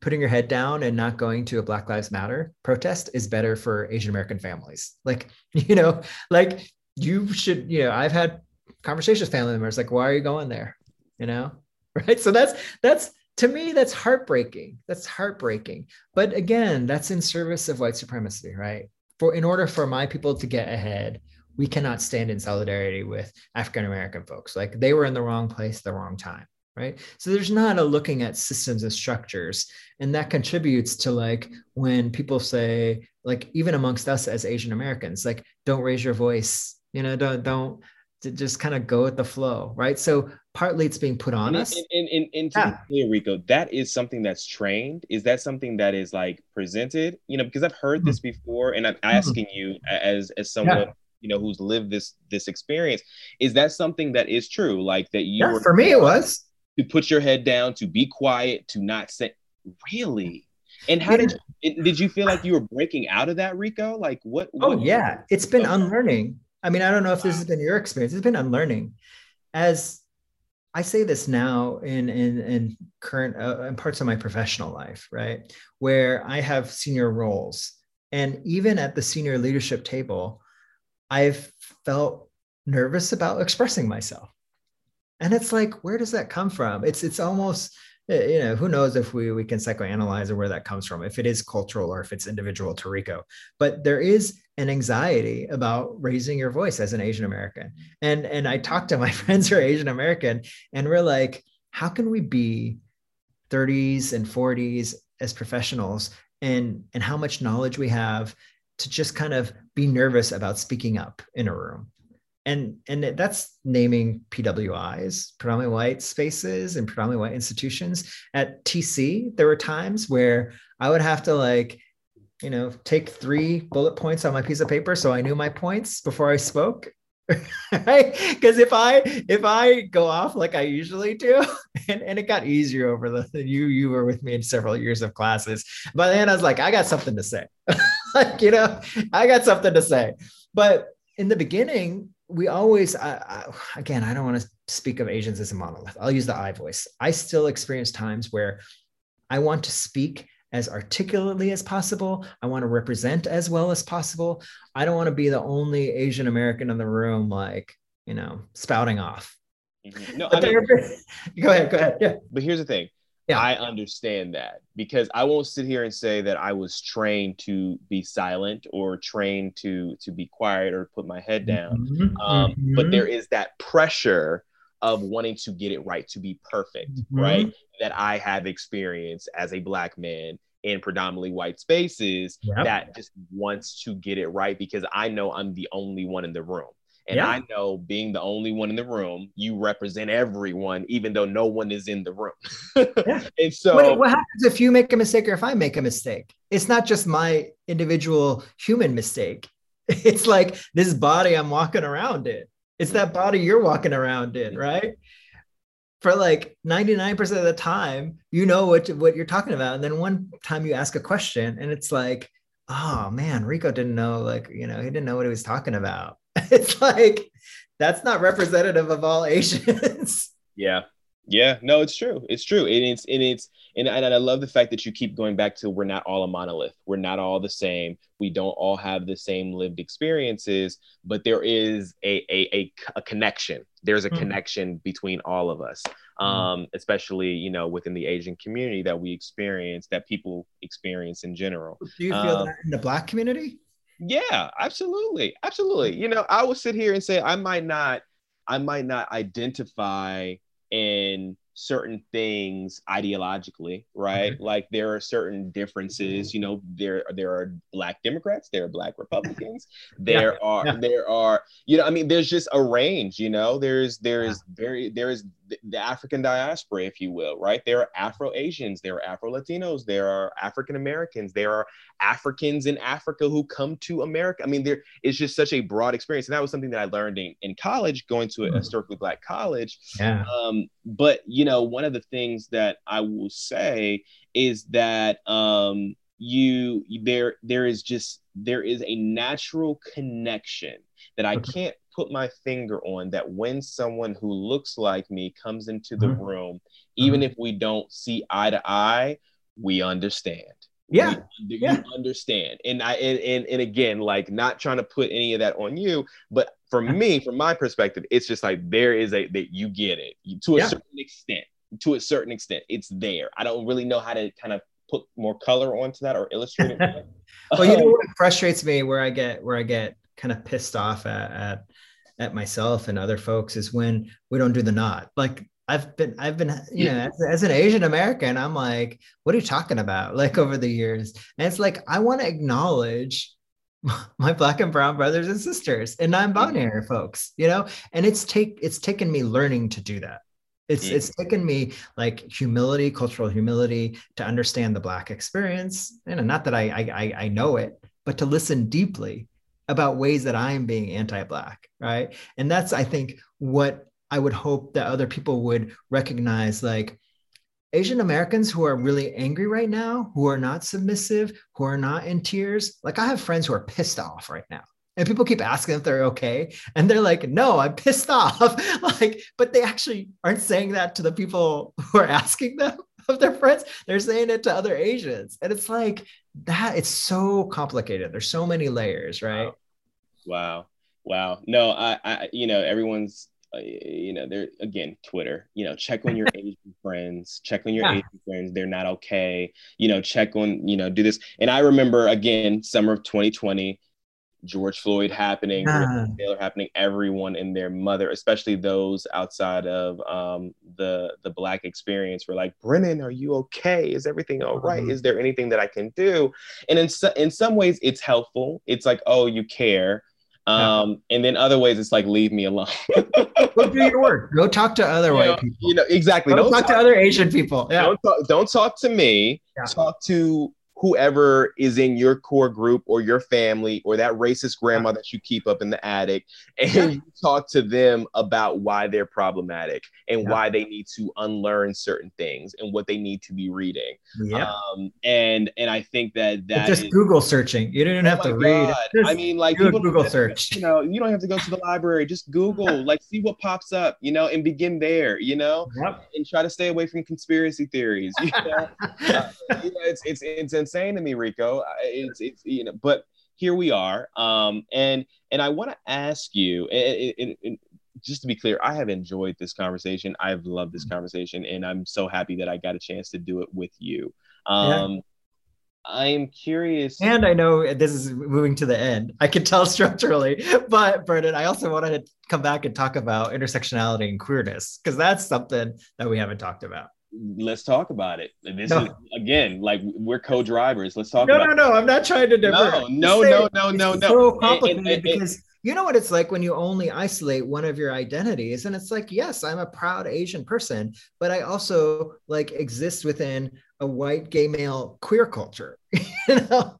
putting your head down and not going to a Black Lives Matter protest is better for Asian American families. Like, you know, like you should, you know, I've had conversations with family members like, why are you going there? You know, right? So that's that's to me, that's heartbreaking. That's heartbreaking. But again, that's in service of white supremacy, right? For in order for my people to get ahead, we cannot stand in solidarity with African American folks. Like they were in the wrong place, the wrong time right so there's not a looking at systems and structures and that contributes to like when people say like even amongst us as asian americans like don't raise your voice you know don't don't just kind of go with the flow right so partly it's being put on and, us and, and, and to yeah. be clear rico that is something that's trained is that something that is like presented you know because i've heard mm-hmm. this before and i'm mm-hmm. asking mm-hmm. you as as someone yeah you know who's lived this this experience is that something that is true like that you yeah, for me it was to put your head down, to be quiet, to not say, really? And how did you, did you feel like you were breaking out of that, Rico? Like what? Oh, what yeah, it's been unlearning. I mean, I don't know if this has been your experience. It's been unlearning. As I say this now in in in current uh, in parts of my professional life, right, where I have senior roles, and even at the senior leadership table, I've felt nervous about expressing myself. And it's like where does that come from? It's it's almost eh, you know who knows if we we can psychoanalyze or where that comes from if it is cultural or if it's individual to rico but there is an anxiety about raising your voice as an asian american. And and i talk to my friends who are asian american and we're like how can we be 30s and 40s as professionals and and how much knowledge we have to just kind of be nervous about speaking up in a room and and that's naming PWIs, predominantly white spaces and predominantly white institutions. At TC, there were times where I would have to like, you know, take three bullet points on my piece of paper so I knew my points before I spoke. right because if i if i go off like i usually do and, and it got easier over the you you were with me in several years of classes by then i was like i got something to say like you know i got something to say. But in the beginning we always I, I, again i don't want to speak of asians as a monolith. I'll use the i voice. I still experience times where i want to speak as articulately as possible. I want to represent as well as possible. I don't want to be the only asian american in the room like you know spouting off. Mm-hmm. no I mean, go ahead go ahead yeah. But here's the thing yeah. I understand that because I won't sit here and say that I was trained to be silent or trained to to be quiet or put my head down. Mm-hmm. Um, mm-hmm. But there is that pressure of wanting to get it right, to be perfect, mm-hmm. right? That I have experienced as a black man in predominantly white spaces yep. that just wants to get it right because I know I'm the only one in the room. And yeah. I know being the only one in the room, you represent everyone, even though no one is in the room. yeah. And so, what, what, happens if you make a mistake or if I make a mistake? It's not just my individual human mistake. It's like this body I'm walking around in. It's that body you're walking around in, mm-hmm. right? For like 99% of the time, you know what, what you're talking about. And then one time you ask a question and it's like, oh man, Rico didn't know, like, you know, he didn't know what he was talking about it's like that's not representative of all Asians. Yeah. Yeah, no, it's true. It's true. And it's and it's and, and I love the fact that you keep going back to we're not all a monolith. We're not all the same. We don't all have the same lived experiences, but there is a a, a, a connection. There's a mm-hmm. connection between all of us. Mm-hmm. Um, especially, you know, within the Asian community that we experience, that people experience in general. Do you feel um, that in the black community? Yeah, absolutely. Absolutely. You know, I will sit here and say I might not I might not identify in certain things ideologically, right? Mm-hmm. Like there are certain differences. You know, there there are black Democrats, there are black Republicans, there yeah. are yeah. there are you know, I mean, there's just a range. You know, there's there is yeah. very there is the African diaspora, if you will, right? There are Afro Asians, there are Afro Latinos, there are African Americans, there are Africans in Africa who come to America. I mean, there is just such a broad experience. And that was something that I learned in, in college, going to a mm. historically black college. Yeah. Um, but, you know, one of the things that I will say is that um, you there there is just there is a natural connection that I can't put my finger on that when someone who looks like me comes into the mm-hmm. room, even mm-hmm. if we don't see eye to eye, we understand. Yeah. We, yeah. You understand. And I and, and and again, like not trying to put any of that on you, but for me, from my perspective, it's just like there is a that you get it to a yeah. certain extent. To a certain extent, it's there. I don't really know how to kind of put more color onto that or illustrate it. well, you know what frustrates me where I get where I get kind of pissed off at, at at myself and other folks is when we don't do the nod. Like I've been, I've been, you know, as, as, an Asian American, I'm like, what are you talking about? Like over the years, and it's like I want to acknowledge my black and brown brothers and sisters and non-binary folks, you know, and it's take it's taken me learning to do that. It's mm. it's taken me like humility, cultural humility, to understand the black experience. And not that I I I know it, but to listen deeply about ways that I am being anti-black, right? And that's I think what I would hope that other people would recognize like Asian Americans who are really angry right now, who are not submissive, who are not in tears. Like I have friends who are pissed off right now. And people keep asking if they're okay. And they're like, no, I'm pissed off. like, but they actually aren't saying that to the people who are asking them of their friends. They're saying it to other Asians. And it's like that, it's so complicated. There's so many layers, right? Wow. Wow. No, I, I you know, everyone's you know, they're again Twitter. You know, check on your Asian friends. Check on your yeah. Asian friends. They're not okay. You know, check on. You know, do this. And I remember again, summer of 2020, George Floyd happening, uh. Taylor happening. Everyone and their mother, especially those outside of um, the the black experience, were like, "Brennan, are you okay? Is everything all right? Mm-hmm. Is there anything that I can do?" And in so, in some ways, it's helpful. It's like, "Oh, you care." Um, yeah. and then other ways it's like leave me alone. Go do your work. Go talk to other you white know, people. You know, exactly. Don't, don't talk, talk, to other Asian people. Yeah. Don't talk, don't talk to me. Yeah. Talk to whoever is in your core group or your family or that racist grandma that you keep up in the attic and yeah. you talk to them about why they're problematic and yeah. why they need to unlearn certain things and what they need to be reading. Yeah. Um, and and i think that that just is, google searching. You don't have oh to read. I mean like google search. you know you don't have to go to the library. Just google like see what pops up you know and begin there you know yep. and try to stay away from conspiracy theories you know, uh, you know it's it's it's insane to me, Rico. It's it's you know, but here we are. Um, and and I want to ask you, and, and, and just to be clear, I have enjoyed this conversation. I've loved this conversation, and I'm so happy that I got a chance to do it with you. Um, yeah. I'm curious. And I know this is moving to the end. I can tell structurally, but Brennan, I also wanted to come back and talk about intersectionality and queerness because that's something that we haven't talked about let's talk about it. This no. is again like we're co-drivers. Let's talk. No, about no, no. I'm not trying to divert. No, no, no, no, no, no. So complicated and, and, because you know what it's like when you only isolate one of your identities, and it's like, yes, I'm a proud Asian person, but I also like exist within a white gay male queer culture. you know.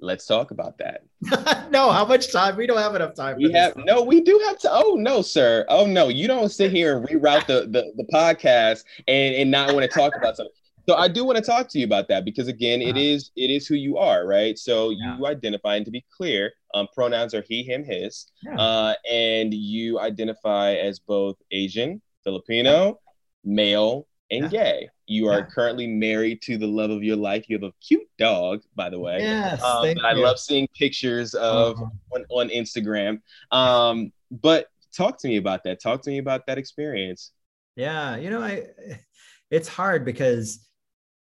Let's talk about that. no, how much time? We don't have enough time. We have time. no, we do have to. Oh no, sir. Oh no, you don't sit here and reroute the the, the podcast and and not want to talk about something. So I do want to talk to you about that because again, uh-huh. it is it is who you are, right? So yeah. you identify, and to be clear, um, pronouns are he, him, his, yeah. uh, and you identify as both Asian, Filipino, male, and yeah. gay. You are yeah. currently married to the love of your life. You have a cute dog, by the way. Yes, um, I love seeing pictures of uh-huh. on, on Instagram. Um, but talk to me about that. Talk to me about that experience. Yeah, you know, I it's hard because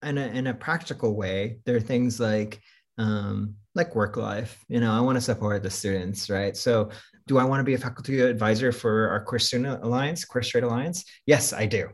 in a in a practical way, there are things like um, like work life. You know, I want to support the students, right? So, do I want to be a faculty advisor for our Queer Student Alliance, Queer Straight Alliance? Yes, I do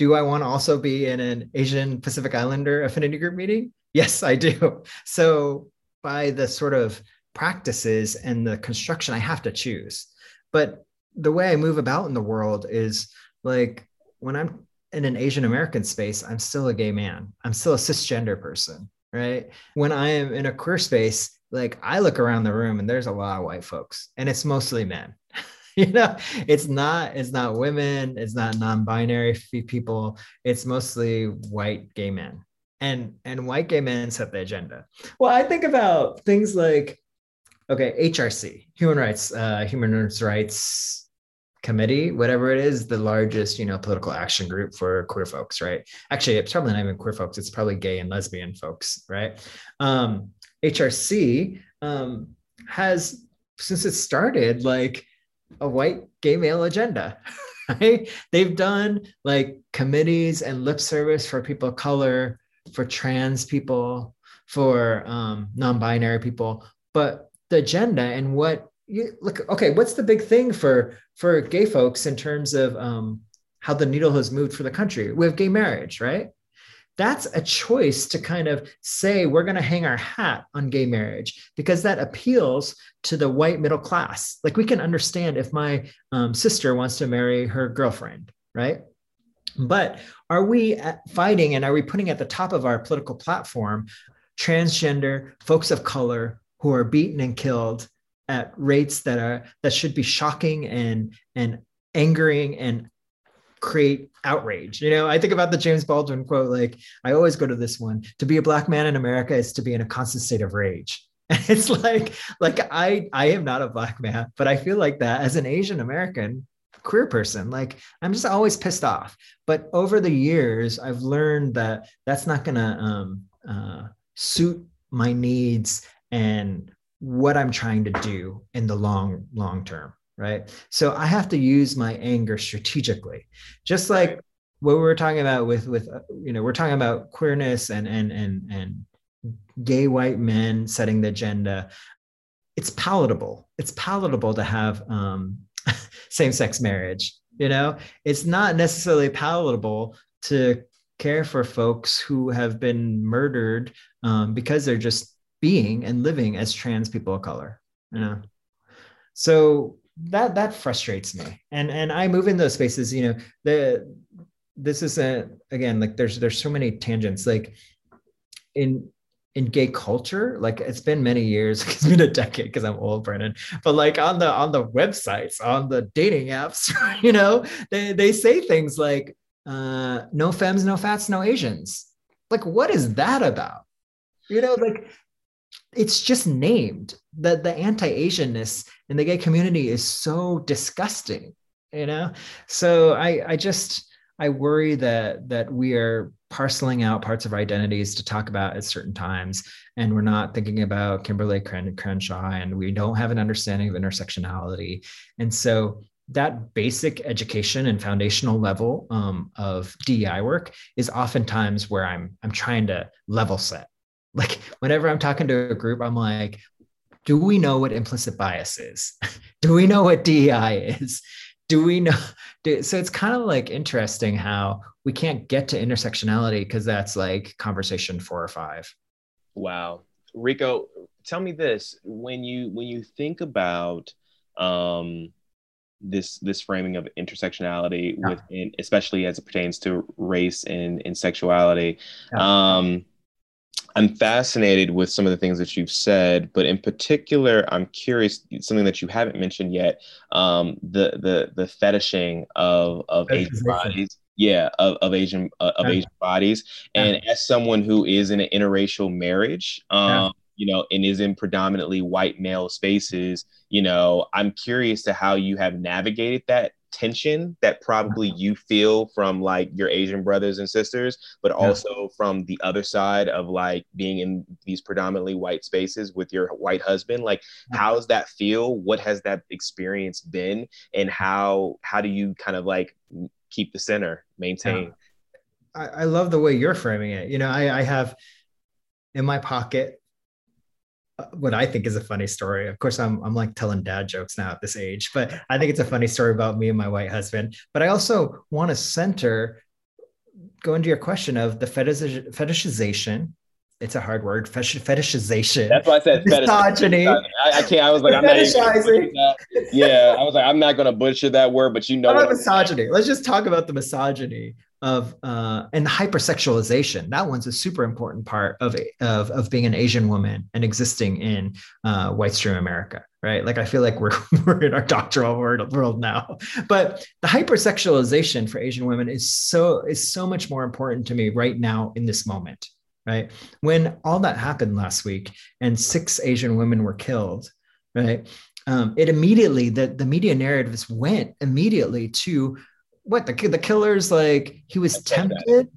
Do I want to also be in an Asian Pacific Islander affinity group meeting? Yes, I do. So by the sort of practices and the construction, I have to choose. But the way I move about in the world is like when I'm in an Asian American space, I'm still a gay man. I'm still a cisgender person, right? When I am in a queer space, like I look around the room and there's a lot of white folks and it's mostly men. you know, it's not it's not women, it's not non-binary people, it's mostly white gay men. And and white gay men set the agenda. Well, I think about things like okay, HRC, Human Rights uh, Human Rights committee, whatever it is, the largest, you know, political action group for queer folks, right? Actually, it's probably not even queer folks, it's probably gay and lesbian folks, right? Um, HRC um, has, since it started, like a white gay male agenda. They've done like committees and lip service for people of color, for trans people, for um, non-binary people, but the agenda and what you look okay what's the big thing for for gay folks in terms of um, how the needle has moved for the country? We have gay marriage right that's a choice to kind of say we're going to hang our hat on gay marriage because that appeals to the white middle class. Like we can understand if my um, sister wants to marry her girlfriend right? But are we fighting and are we putting at the top of our political platform transgender folks of color who are beaten and killed at rates that are that should be shocking and and angering and create outrage. You know, I think about the James Baldwin quote, like, I always go to this one to be a black man in America is to be in a constant state of rage. And it's like, like I I am not a black man, but I feel like that as an Asian American queer person, like I'm just always pissed off. But over the years, I've learned that that's not gonna um, uh, suit my needs and what I'm trying to do in the long, long term. Right. So I have to use my anger strategically, just like what we were talking about with, with, uh, you know, we're talking about queerness and, and, and, and gay white men setting the agenda. It's palatable. It's palatable to have um, same sex marriage. You know, it's not necessarily palatable to care for folks who have been murdered um, because they're just being and living as trans people of color you know so that that frustrates me. And and i move in those spaces you know the this is a again like there's there's so many tangents. Like in in gay culture like it's been many years it's been a decade because i'm old brennan but like on the on the websites on the dating apps you know they, they say things like uh no femmes no fats no asians. Like what is that about? You know like it's just named. The the anti-asianness in the gay community is so disgusting you know? So i i just i worry that that we are parceling out parts of our identities to talk about at certain times and we're not thinking about kimberlé crenshaw and we don't have an understanding of intersectionality. And so that basic education and foundational level um, of DEI work is oftentimes where I'm I'm trying to level set. Like whenever I'm talking to a group, I'm like, do we know what implicit bias is? do we know what DEI is? Do we know? Do, so it's kind of like interesting how we can't get to intersectionality because that's like conversation four or five. Wow, Rico, tell me this: when you when you think about um, this this framing of intersectionality yeah. within, especially as it pertains to race and, and sexuality, yeah. um, I'm fascinated with some of the things that you've said, but in particular, I'm curious something that you haven't mentioned yet: um, the the the fetishing of of Asian bodies. Yeah, of, of Asian uh, of yeah. Asian bodies, and yeah. as someone who is in an interracial marriage, um, yeah. you know, and is in predominantly white male spaces, you know, I'm curious to how you have navigated that tension that probably uh-huh. you feel from like your Asian brothers and sisters, but also from the other side of like being in these predominantly white spaces with your white husband. Like, how's that feel? What has that experience been? And how how do you kind of like keep the center, maintain? I, I love the way you're framing it. You know, I, I have in my pocket what I think is a funny story. Of course, I'm I'm like telling dad jokes now at this age, but I think it's a funny story about me and my white husband. But I also want to center go into your question of the fetish, fetishization. It's a hard word fetishization. That's why i said misogyny. I, I, can't i was like i'm not even yeah i was like i'm not going to butcher that word but you know what misogyny? Let's just talk about the misogyny of uh, and hypersexualization. That one's a super important part of, of of being an Asian woman and existing in uh, white stream America, right? Like I feel like we're we're in our doctoral world, world now, but the hypersexualization for Asian women is so is so much more important to me right now in this moment, right? When all that happened last week and six Asian women were killed, right? Um, it immediately the the media narratives went immediately to what the the killer's like he was tempted?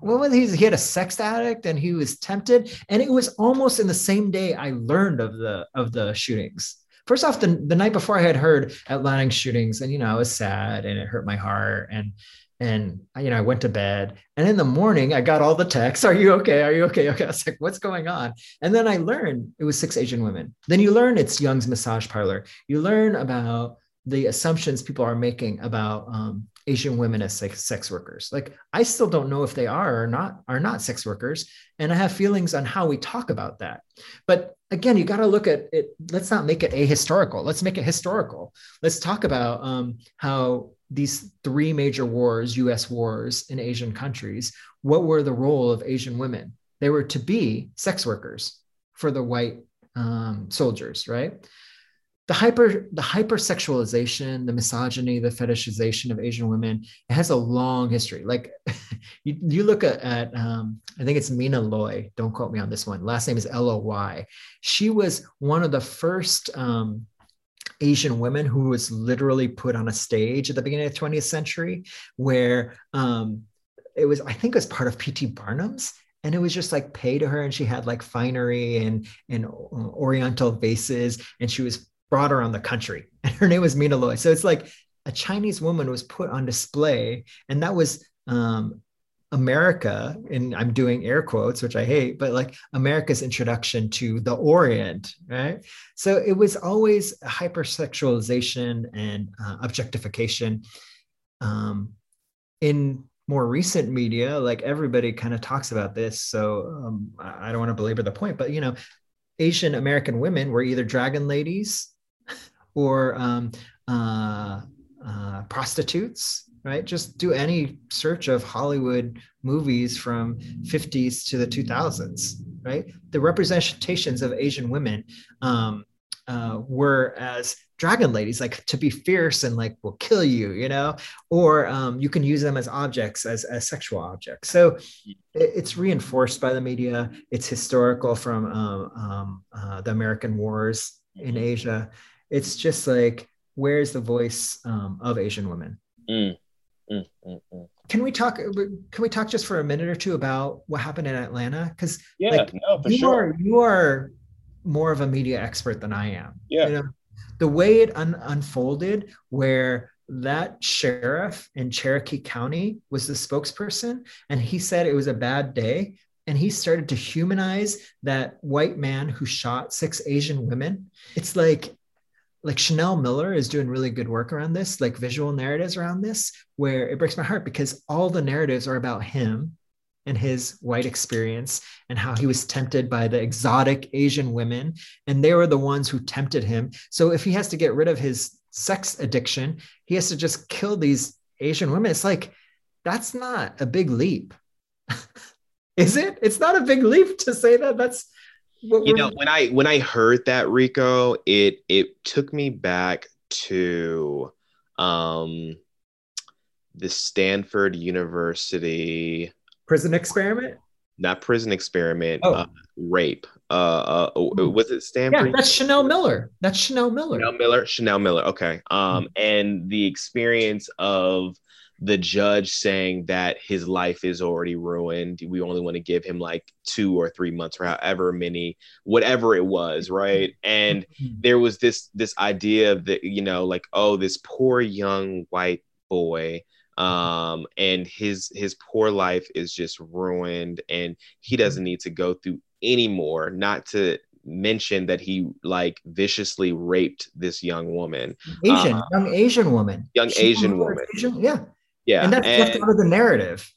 What was he he had a sex addict and he was tempted? And it was almost in the same day i learned of the of the shootings. First off the, the night before i had heard Atlanta shootings and you know i was sad and it hurt my heart and and you know i went to bed. And in the morning i got all the texts are you okay? Are you okay? Okay i was like what's going on? And then i learned it was six asian women. Then you learn it's young's massage parlor. You learn about the assumptions people are making about um, Asian women as sex, sex workers. Like I still don't know if they are or not are not sex workers, and I have feelings on how we talk about that. But again, you got to look at it. Let's not make it ahistorical. Let's make it historical. Let's talk about um, how these three major wars, U.S. wars in Asian countries, what were the role of Asian women? They were to be sex workers for the white um, soldiers, right? The hyper the hypersexualization the misogyny the fetishization of asian women it has a long history. Like you, you look at, at um, i think it's mina loy. Don't quote me on this one. Last name is l-o-y she was one of the first um, asian women who was literally put on a stage at the beginning of the 20th century where um, it was i think it was part of pt barnum's and it was just like pay to her and she had like finery and and uh, oriental vases and she was brought around the country. And her name was Mina Loy. So it's like a Chinese woman was put on display, and that was um, America, and I'm doing air quotes, which I hate, but like America's introduction to the Orient, right? So it was always hypersexualization and uh, objectification. Um, in more recent media, like everybody kind of talks about this. So um, I don't want to belabor the point, but you know, Asian American women were either dragon ladies or um, uh, uh, prostitutes, right? Just do any search of Hollywood movies from 50s to the 2000s, right? The representations of Asian women um, uh, were as dragon ladies, like to be fierce and like will kill you, you know, or um, you can use them as objects, as, as sexual objects. So it, it's reinforced by the media. It's historical from um, um uh, the American wars in mm-hmm. Asia it's just like where's the voice um, of asian women mm. Mm, mm, mm. can we talk can we talk just for a minute or two about what happened in atlanta because yeah like, no, you sure. are you are more of a media expert than i am yeah you know, the way it un- unfolded where that sheriff in cherokee county was the spokesperson and he said it was a bad day and he started to humanize that white man who shot six asian women it's like like Chanel Miller is doing really good work around this, like visual narratives around this, where it breaks my heart because all the narratives are about him and his white experience and how he was tempted by the exotic Asian women. And they were the ones who tempted him. So if he has to get rid of his sex addiction, he has to just kill these Asian women. It's like, that's not a big leap. Is it? It's not a big leap to say that. That's you know when i when i heard that rico it it took me back to um the stanford university prison experiment? Not prison experiment oh. uh, rape uh, uh oh, was it stanford? yeah that's chanel miller. That's chanel miller. Chanel miller chanel miller okay. Um mm-hmm. and the experience of the judge saying that his life is already ruined. We only want to give him like two or three months or however many, whatever it was, right? And mm-hmm. there was this this idea of that, you know, like, oh, this poor young white boy um and his his poor life is just ruined and he mm-hmm. doesn't need to go through anymore not to mention that he like viciously raped this young woman asian uh, young asian woman young she asian woman asian? yeah yeah. And that's and, left out of the narrative.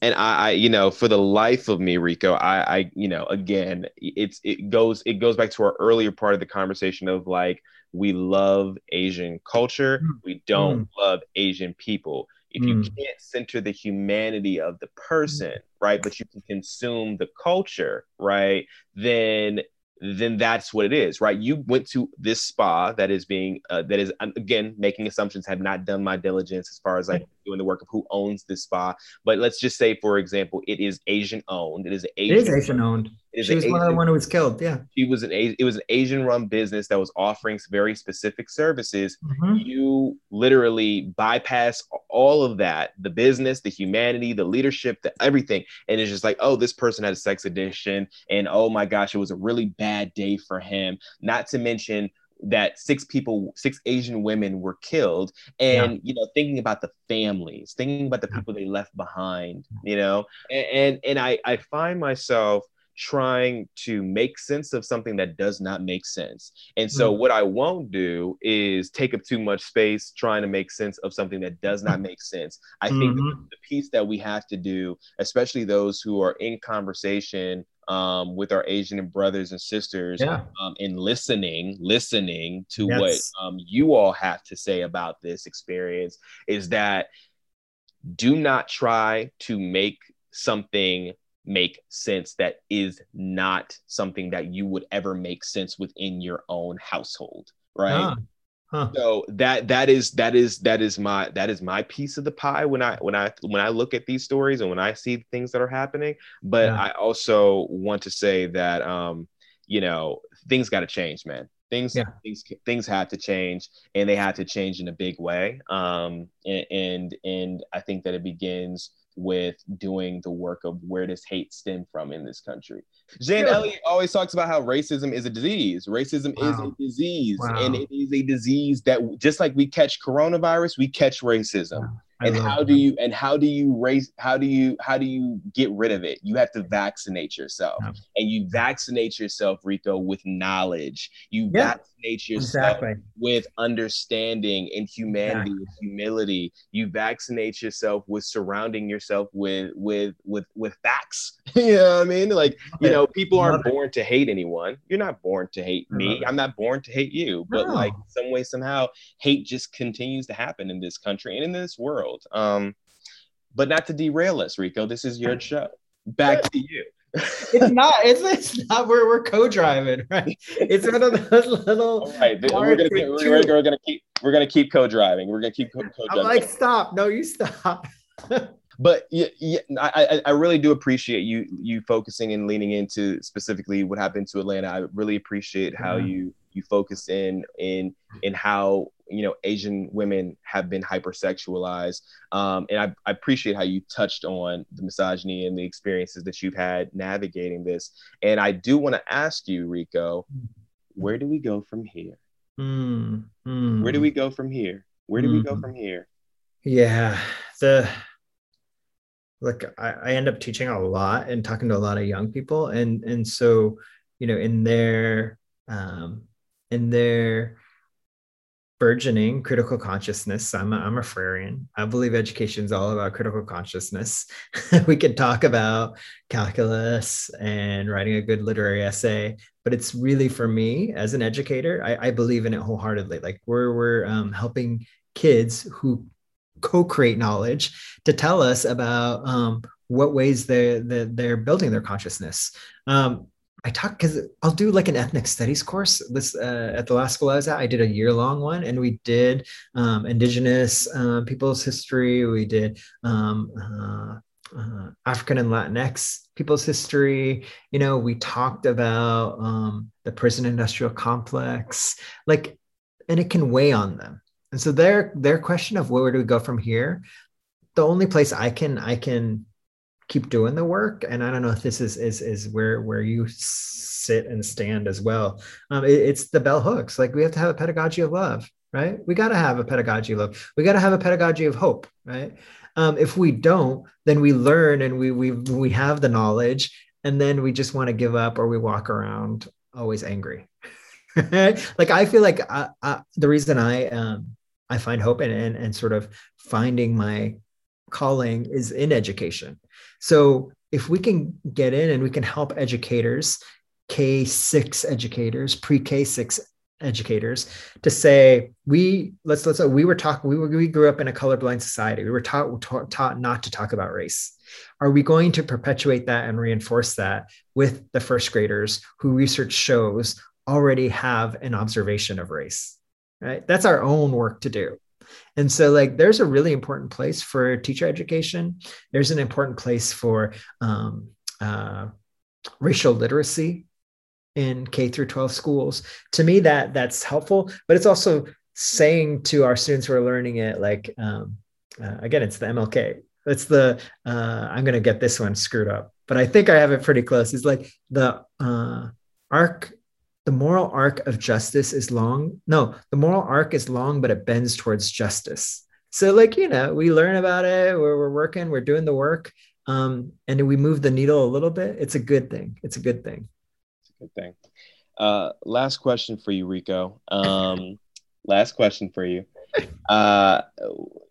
and I, I, you know, for the life of me, Rico, I, I, you know, again, it's it goes it goes back to our earlier part of the conversation of like we love Asian culture, mm. we don't mm. love Asian people. If mm. you can't center the humanity of the person, right, but you can consume the culture, right, then then that's what it is, right? You went to this spa that is being uh, that is again making assumptions. Have not done my diligence as far as like doing the work of who owns this spa, but let's just say, for example, it is Asian owned. It is Asian. It is Asian owned. she was Asian, one of the one who was killed. Yeah, she was an it was an Asian run business that was offering very specific services. Mm-hmm. You literally bypass all of that, the business, the humanity, the leadership, the everything, and it's just like, oh, this person had a sex addiction, and oh my gosh, it was a really bad day for him. Not to mention that six people, six Asian women were killed, and yeah. you know, thinking about the families, thinking about the people they left behind, you know, and and, and I I find myself trying to make sense of something that does not make sense. And so, mm-hmm. what I won't do is take up too much space trying to make sense of something that does not make sense. I mm-hmm. think the, the piece that we have to do, especially those who are in conversation um, with our Asian brothers and sisters yeah. um, and listening, listening to yes. what um, you all have to say about this experience is that do not try to make something make sense that is not something that you would ever make sense within your own household, right? Huh. So that that is that is that is my that is my piece of the pie when I when I when I look at these stories and when I see things that are happening. But yeah. I also want to say that um, you know, things got to change, man. Things yeah. things things have to change, and they have to change in a big way. Um, and and, and I think that it begins with doing the work of where does hate stem from in this country. Jane yeah. Elliott always talks about how racism is a disease. Racism wow. is a disease, wow. and it is a disease that just like we catch coronavirus, we catch racism. Wow and how that. do you and how do you raise how do you how do you get rid of it? You have to vaccinate yourself. Yeah. and you vaccinate yourself rico with knowledge. You yeah. vaccinate yourself exactly. with understanding and humanity exactly. with humility. You vaccinate yourself with surrounding yourself with with with with facts. You know what i mean? Like you know people aren't born to hate anyone. You're not born to hate me. i'm not born to hate you. But no. like some way somehow hate just continues to happen in this country and in this world world. Um, but not to derail us, Rico. This is your show. Back to you. it's not. It's, it's not. We're we're co-driving, right? It's one of those little. All right, we're gonna, keep, we're, we're, gonna keep. We're gonna keep co-driving. We're gonna keep co-driving. I'm like, stop! No, you stop. but yeah, yeah I, I really do appreciate you you focusing and leaning into specifically what happened to Atlanta. I really appreciate how yeah. you you focus in in in how you know asian women have been hypersexualized um, and I, I appreciate how you touched on the misogyny and the experiences that you've had navigating this and i do want to ask you rico where do we go from here mm, mm. where do we go from here where do mm. we go hmm. from here yeah the look I, I end up teaching a lot and talking to a lot of young people and and so you know in their um in their burgeoning critical consciousness. I'm a, I'm a Freirean. I believe education is all about critical consciousness. we could talk about calculus and writing a good literary essay, but it's really for me as an educator, I, I believe in it wholeheartedly. Like we're, we're um, helping kids who co-create knowledge to tell us about um, what ways they're, they're building their consciousness. Um, I talk because I'll do like an ethnic studies course. This uh, at the last school I was at, I did a year long one, and we did um, indigenous um, people's history. We did um, uh, uh, African and Latinx people's history. You know, we talked about um, the prison industrial complex, like, and it can weigh on them. And so their their question of where do we go from here, the only place I can I can keep doing the work and i don't know if this is is is where where you sit and stand as well. Um, it, it's the bell hooks like we have to have a pedagogy of love right? We got to have a pedagogy of love. We got to have a pedagogy of hope right? Um, if we don't then we learn and we we we have the knowledge and then we just want to give up or we walk around always angry. Like i feel like I, I, the reason i um i find hope and, and and sort of finding my calling is in education. So if we can get in and we can help educators, K6 educators, pre-K 6 educators to say we let's let's we were talking we were we grew up in a colorblind society. We were taught taught, taught not to talk about race. Are we going to perpetuate that and reinforce that with the first graders who research shows already have an observation of race right? That's our own work to do and so like there's a really important place for teacher education there's an important place for um, uh, racial literacy in K through 12 schools. To me, that that's helpful, but it's also saying to our students who are learning it, like um, uh, again, it's the MLK. It's the uh, I'm going to get this one screwed up, but I think I have it pretty close. It's like the uh, arc. The moral arc of justice is long. No, the moral arc is long, but it bends towards justice. So, like you know, we learn about it. We're, we're working. We're doing the work, um, and we move the needle a little bit. It's a good thing. It's a good thing. It's a good thing. Uh, last question for you, Rico. Um, last question for you. Uh,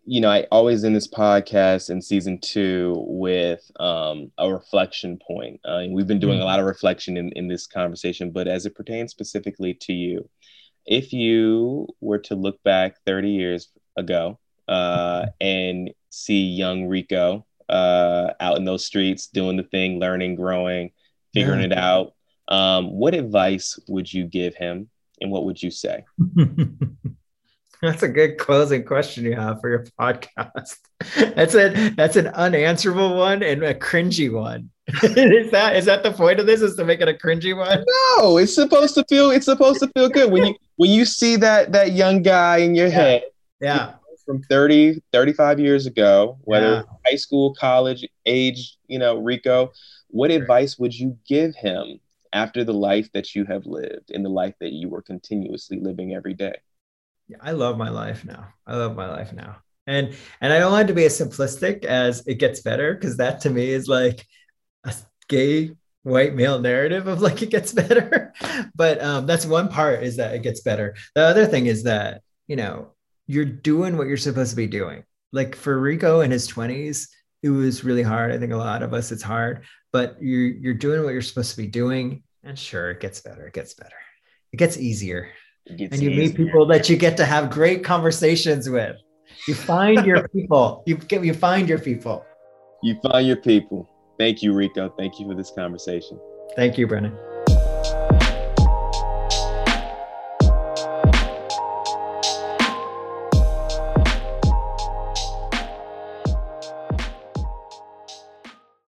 you know, I always in this podcast in season two with um, a reflection point. Uh, we've been doing a mm-hmm. lot of reflection in, in this conversation, but as it pertains specifically to you, if you were to look back 30 years ago uh, and see young Rico uh, out in those streets doing the thing, learning, growing, figuring yeah. it out, um, what advice would you give him and what would you say? That's a good closing question you have for your podcast. That's a that's an unanswerable one and a cringy one. is that is that the point of this? Is to make it a cringy one? No, it's supposed to feel it's supposed to feel good when you when you see that that young guy in your yeah. head. Yeah. From 30, 35 years ago, whether yeah. high school, college age, you know, Rico, what advice would you give him after the life that you have lived in the life that you were continuously living every day? I love my life now. I love my life now. And and I don't want to be as simplistic as it gets better because that to me is like a gay white male narrative of like it gets better. but um, that's one part is that it gets better. The other thing is that you know you're doing what you're supposed to be doing. Like for Rico in his 20s, it was really hard. I think a lot of us it's hard, but you're you're doing what you're supposed to be doing, and sure, it gets better. It gets better. It gets easier, it and you meet people that you get to have great conversations with. You find your people. You get you find your people. You find your people. Thank you, Rico. Thank you for this conversation. Thank you, Brennan.